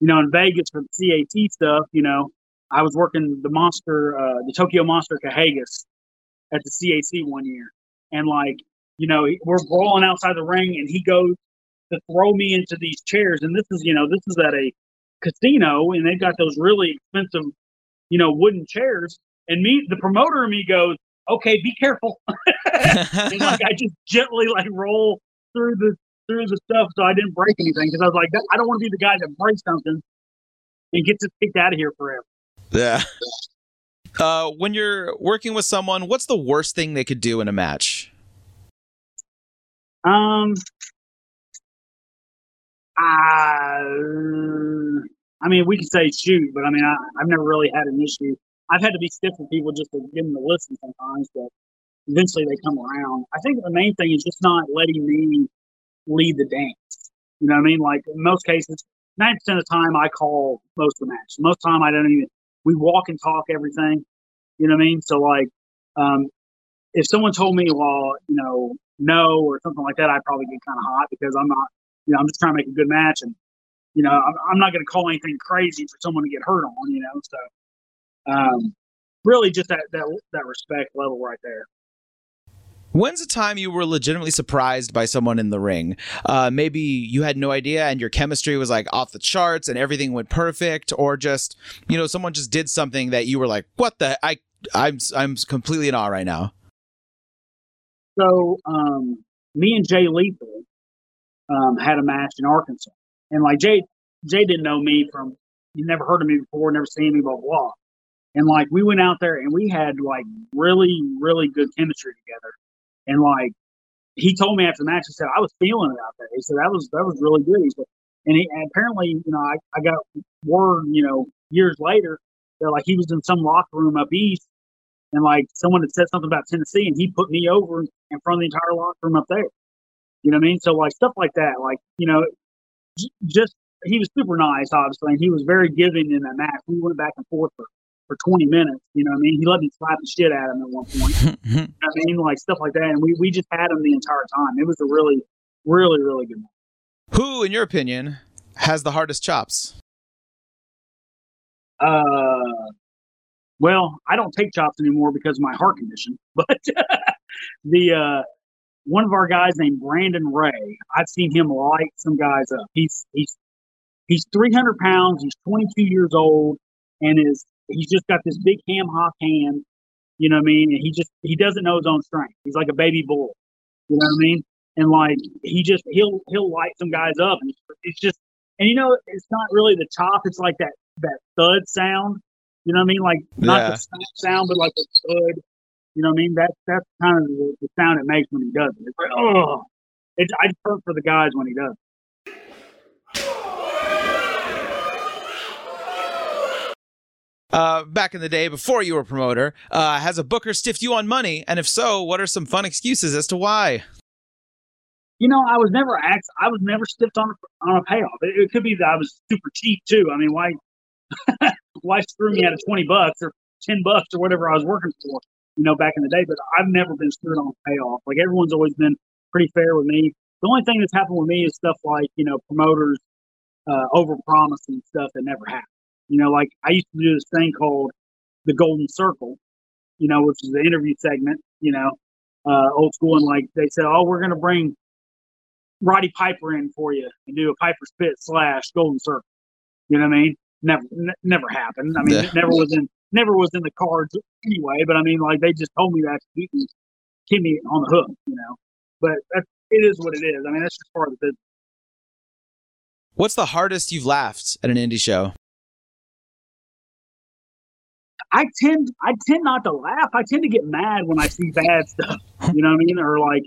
you know, in Vegas for the CAC stuff, you know, I was working the monster, uh, the Tokyo Monster Kahagas at the CAC one year, and like, you know, we're brawling outside the ring, and he goes to throw me into these chairs, and this is, you know, this is at a casino, and they've got those really expensive, you know, wooden chairs, and me, the promoter of me goes, okay, be careful. and like I just gently like roll through the through the stuff so I didn't break anything because I was like, I don't want to be the guy that breaks something and gets it kicked out of here forever. Yeah. Uh, when you're working with someone, what's the worst thing they could do in a match? Um, uh, I mean, we could say shoot, but I mean, I, have never really had an issue. I've had to be stiff with people just to get them to listen sometimes, but eventually they come around. I think the main thing is just not letting me lead the dance. You know what I mean? Like in most cases, 90% of the time I call most of the match. Most of the time I don't even, we walk and talk everything. You know what I mean? So like, um, if someone told me, well, you know, no or something like that, I'd probably get kind of hot because I'm not, you know, I'm just trying to make a good match and, you know, I'm, I'm not going to call anything crazy for someone to get hurt on, you know. So, um, really, just that that that respect level right there. When's the time you were legitimately surprised by someone in the ring? Uh, maybe you had no idea and your chemistry was like off the charts and everything went perfect, or just you know someone just did something that you were like, "What the? I I'm I'm completely in awe right now." So, um, me and Jay Lethal um, had a match in Arkansas, and like Jay Jay didn't know me from you never heard of me before, never seen me, blah blah. And like we went out there and we had like really really good chemistry together and like he told me after the match, he said, I was feeling it out there. He said, that was, that was really good. He said, and, he, and apparently, you know, I, I got word, you know, years later that like he was in some locker room up east and like someone had said something about Tennessee and he put me over in front of the entire locker room up there. You know what I mean? So like stuff like that, like, you know, j- just, he was super nice, obviously, and he was very giving in that match. We went back and forth for for 20 minutes. You know what I mean? He let me slap the shit out of him at one point. you know I mean, like stuff like that. And we, we just had him the entire time. It was a really, really, really good match. Who, in your opinion, has the hardest chops? Uh, well, I don't take chops anymore because of my heart condition. But the uh, one of our guys named Brandon Ray, I've seen him light some guys up. He's he's he's 300 pounds. He's 22 years old, and is he's just got this big ham hock hand. You know what I mean? And he just he doesn't know his own strength. He's like a baby bull. You know what I mean? And like he just he'll he'll light some guys up, and it's just and you know it's not really the chop. It's like that that thud sound. You know what I mean? Like not yeah. the sound, but like the thud. You know what I mean? That's that's kind of the, the sound it makes when he does it. It's like oh, it's I hurt for the guys when he does. It. Uh, back in the day before you were a promoter, uh, has a booker stiffed you on money? And if so, what are some fun excuses as to why? You know, I was never asked. I was never stiffed on a, on a payoff. It, it could be that I was super cheap too. I mean, why why screw me out of twenty bucks or ten bucks or whatever I was working for? You know, back in the day. But I've never been screwed on a payoff. Like everyone's always been pretty fair with me. The only thing that's happened with me is stuff like you know promoters uh, over promising stuff that never happened. You know, like I used to do this thing called the Golden Circle, you know, which is the interview segment, you know, uh, old school. And like they said, oh, we're going to bring Roddy Piper in for you and do a Piper's Pit slash Golden Circle. You know what I mean? Never, n- never happened. I mean, yeah. it never was in, never was in the cards anyway. But I mean, like they just told me that to keep me on the hook, you know. But that's, it is what it is. I mean, that's just part of the business. What's the hardest you've laughed at an indie show? I tend I tend not to laugh. I tend to get mad when I see bad stuff. You know what I mean? Or like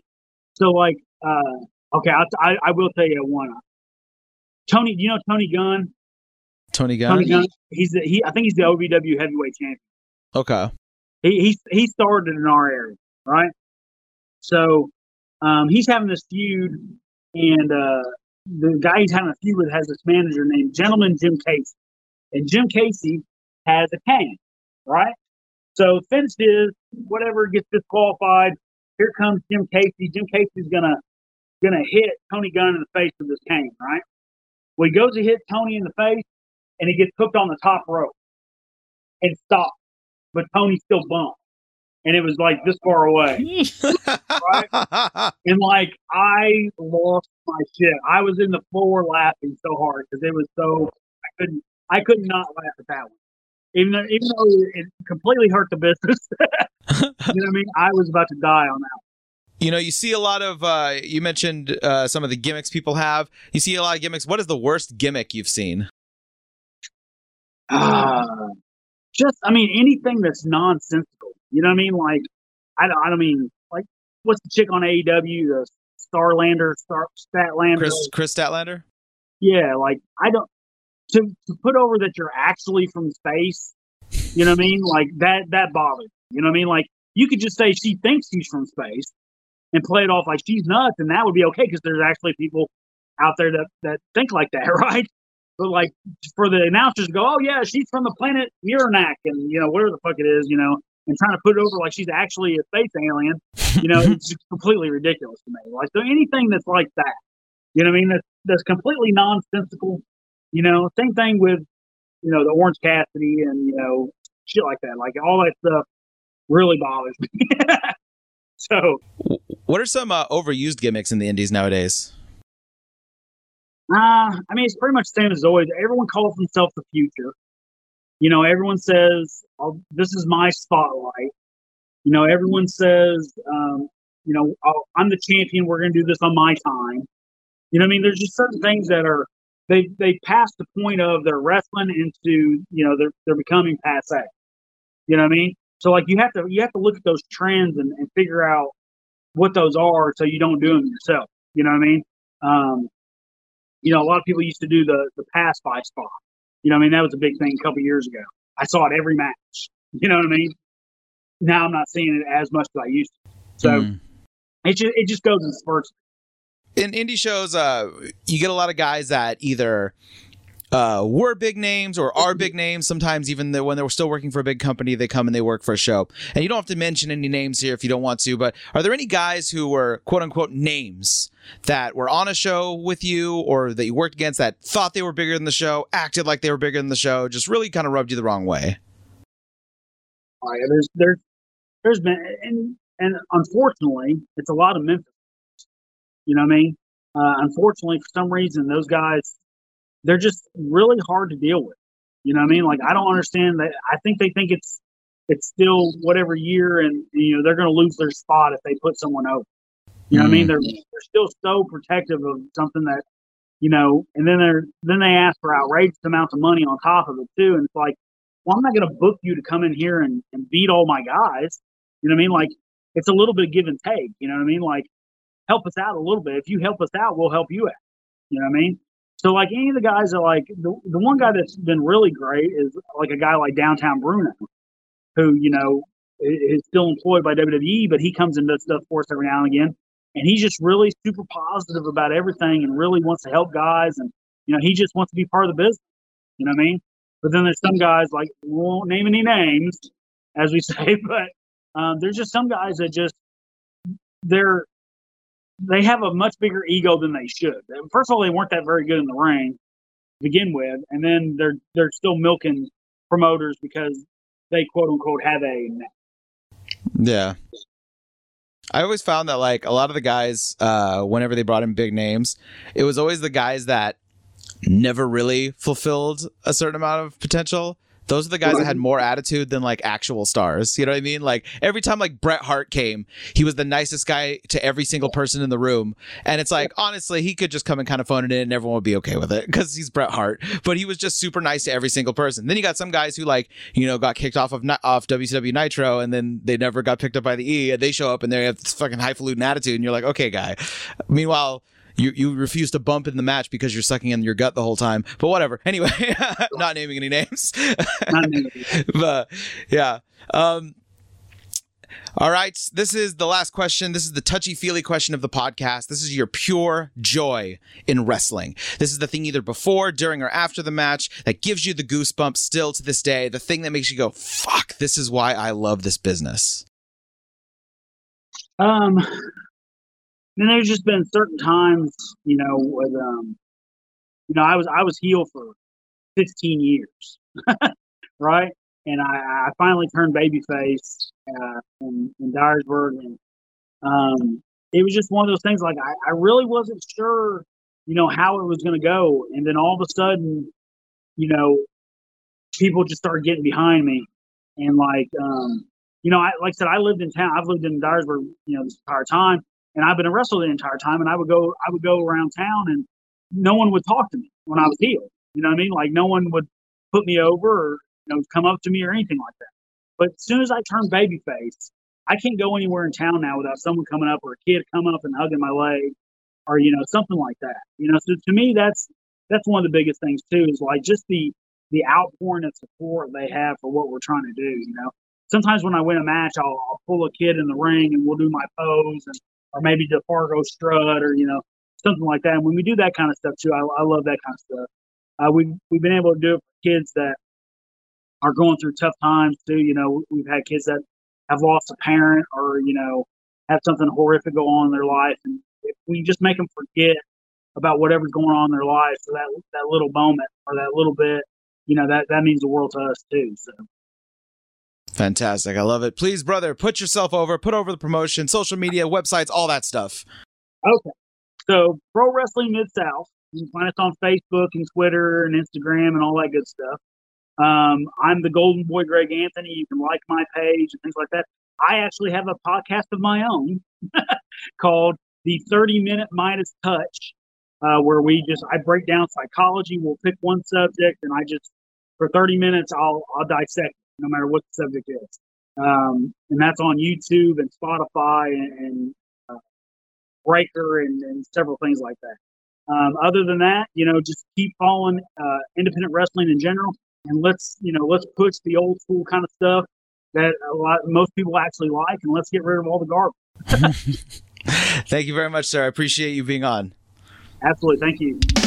so like uh okay, I I, I will tell you one. Tony, you know Tony Gunn? Tony Gunn. Tony Gunn. He's the, he. I think he's the OVW heavyweight champion. Okay. He he he started in our area, right? So um, he's having this feud, and uh, the guy he's having a feud with has this manager named Gentleman Jim Casey, and Jim Casey has a cane, right? So Fence is whatever gets disqualified. Here comes Jim Casey. Jim Casey's gonna gonna hit Tony Gunn in the face with this cane, right? Well, he goes to hit Tony in the face, and he gets hooked on the top rope and stops, but Tony still bumps and it was like this far away. right? And like I lost my shit. I was in the floor laughing so hard because it was so I couldn't I could not laugh at that one. Even though even though it completely hurt the business. you know what I mean? I was about to die on that. You know, you see a lot of. Uh, you mentioned uh, some of the gimmicks people have. You see a lot of gimmicks. What is the worst gimmick you've seen? Uh, just, I mean, anything that's nonsensical. You know what I mean? Like, I don't, I don't mean like what's the chick on AEW, the Starlander, Star Statlander, Chris Kris Statlander. Yeah, like I don't to to put over that you're actually from space. You know what I mean? Like that that bothers. You know what I mean? Like you could just say she thinks she's from space and play it off like she's nuts, and that would be okay because there's actually people out there that that think like that, right? But like for the announcers to go, oh yeah, she's from the planet Uranak, and you know whatever the fuck it is, you know, and trying to put it over like she's actually a space alien, you know, it's completely ridiculous to me. Like so anything that's like that, you know, what I mean, that's that's completely nonsensical. You know, same thing with you know the Orange Cassidy and you know shit like that. Like all that stuff really bothers me. so, what are some uh, overused gimmicks in the Indies nowadays? Uh, I mean, it's pretty much the same as always. Everyone calls themselves the future. You know, everyone says, oh, "This is my spotlight." You know, everyone says, um, "You know, oh, I'm the champion. We're going to do this on my time." You know, I mean, there's just certain things that are they they pass the point of their wrestling into you know they're they're becoming passe. You know what I mean? So like you have to you have to look at those trends and, and figure out what those are so you don't do them yourself. You know what I mean? Um, you know, a lot of people used to do the the pass by spot. You know, I mean, that was a big thing a couple years ago. I saw it every match. You know what I mean? Now I'm not seeing it as much as I used to. So mm. it just it just goes in spurts. In indie shows, uh, you get a lot of guys that either uh, were big names or are big names. Sometimes even the, when they're still working for a big company, they come and they work for a show. And you don't have to mention any names here if you don't want to. But are there any guys who were quote unquote names that were on a show with you or that you worked against that thought they were bigger than the show, acted like they were bigger than the show, just really kind of rubbed you the wrong way? Yeah, there's there's there's been and and unfortunately, it's a lot of Memphis. You know what I mean? Uh, unfortunately, for some reason, those guys they're just really hard to deal with. You know what I mean? Like I don't understand that. I think they think it's it's still whatever year, and you know they're going to lose their spot if they put someone over. You know what I mean? Mm. They're they're still so protective of something that you know, and then they're then they ask for outrageous amounts of money on top of it too, and it's like, well, I'm not going to book you to come in here and, and beat all my guys. You know what I mean? Like it's a little bit of give and take. You know what I mean? Like help us out a little bit. If you help us out, we'll help you out. You know what I mean? So like any of the guys that like the, the one guy that's been really great is like a guy like Downtown Bruno, who you know is still employed by WWE, but he comes and does stuff for us every now and again, and he's just really super positive about everything and really wants to help guys, and you know he just wants to be part of the business. You know what I mean? But then there's some guys like we won't name any names, as we say, but um, there's just some guys that just they're they have a much bigger ego than they should. First of all, they weren't that very good in the ring to begin with, and then they're they're still milking promoters because they quote unquote have a yeah. I always found that like a lot of the guys, uh, whenever they brought in big names, it was always the guys that never really fulfilled a certain amount of potential Those are the guys that had more attitude than like actual stars. You know what I mean? Like every time like Bret Hart came, he was the nicest guy to every single person in the room. And it's like, honestly, he could just come and kind of phone it in and everyone would be okay with it because he's Bret Hart. But he was just super nice to every single person. Then you got some guys who like, you know, got kicked off of off WCW Nitro and then they never got picked up by the E and they show up and they have this fucking highfalutin attitude and you're like, okay, guy. Meanwhile, you you refuse to bump in the match because you're sucking in your gut the whole time. But whatever. Anyway, not naming any names. but yeah. Um, all right. This is the last question. This is the touchy feely question of the podcast. This is your pure joy in wrestling. This is the thing either before, during, or after the match that gives you the goosebumps still to this day. The thing that makes you go, fuck, this is why I love this business. Um, and there's just been certain times, you know, with um, you know, I was I was heel for 15 years, right? And I, I finally turned babyface uh, in, in Dyersburg, and um, it was just one of those things. Like I, I really wasn't sure, you know, how it was going to go, and then all of a sudden, you know, people just started getting behind me, and like, um, you know, I like I said, I lived in town. I've lived in Dyersburg, you know, this entire time, and I've been a wrestler the entire time. And I would go, I would go around town, and no one would talk to me when I was heel. You know what I mean? Like no one would put me over or you know come up to me or anything like that. But as soon as I turned babyface, I can't go anywhere in town now without someone coming up or a kid coming up and hugging my leg, or you know something like that. You know, so to me that's that's one of the biggest things too is like just the the outpouring of support they have for what we're trying to do. You know, sometimes when I win a match, I'll, I'll pull a kid in the ring and we'll do my pose and or maybe the Fargo strut or you know something like that. And when we do that kind of stuff too, I, I love that kind of stuff. Uh, we've we've been able to do it for kids that are going through tough times too. You know, we've had kids that have lost a parent or you know have something horrific go on in their life, and if we just make them forget about whatever's going on in their life for that that little moment or that little bit, you know that that means the world to us too. So. Fantastic. I love it. Please, brother, put yourself over, put over the promotion, social media, websites, all that stuff. Okay. So, Pro Wrestling Mid South. You can find us on Facebook and Twitter and Instagram and all that good stuff. Um, I'm the Golden Boy Greg Anthony. You can like my page and things like that. I actually have a podcast of my own called the 30 Minute Midas Touch, uh, where we just I break down psychology. We'll pick one subject and I just for 30 minutes I'll I'll dissect no matter what the subject is. Um, and that's on YouTube and Spotify and, and uh, Breaker and, and, several things like that. Um, other than that, you know, just keep following uh, independent wrestling in general, and let's you know let's push the old school kind of stuff that a lot most people actually like, and let's get rid of all the garbage. Thank you very much, sir. I appreciate you being on. Absolutely. Thank you.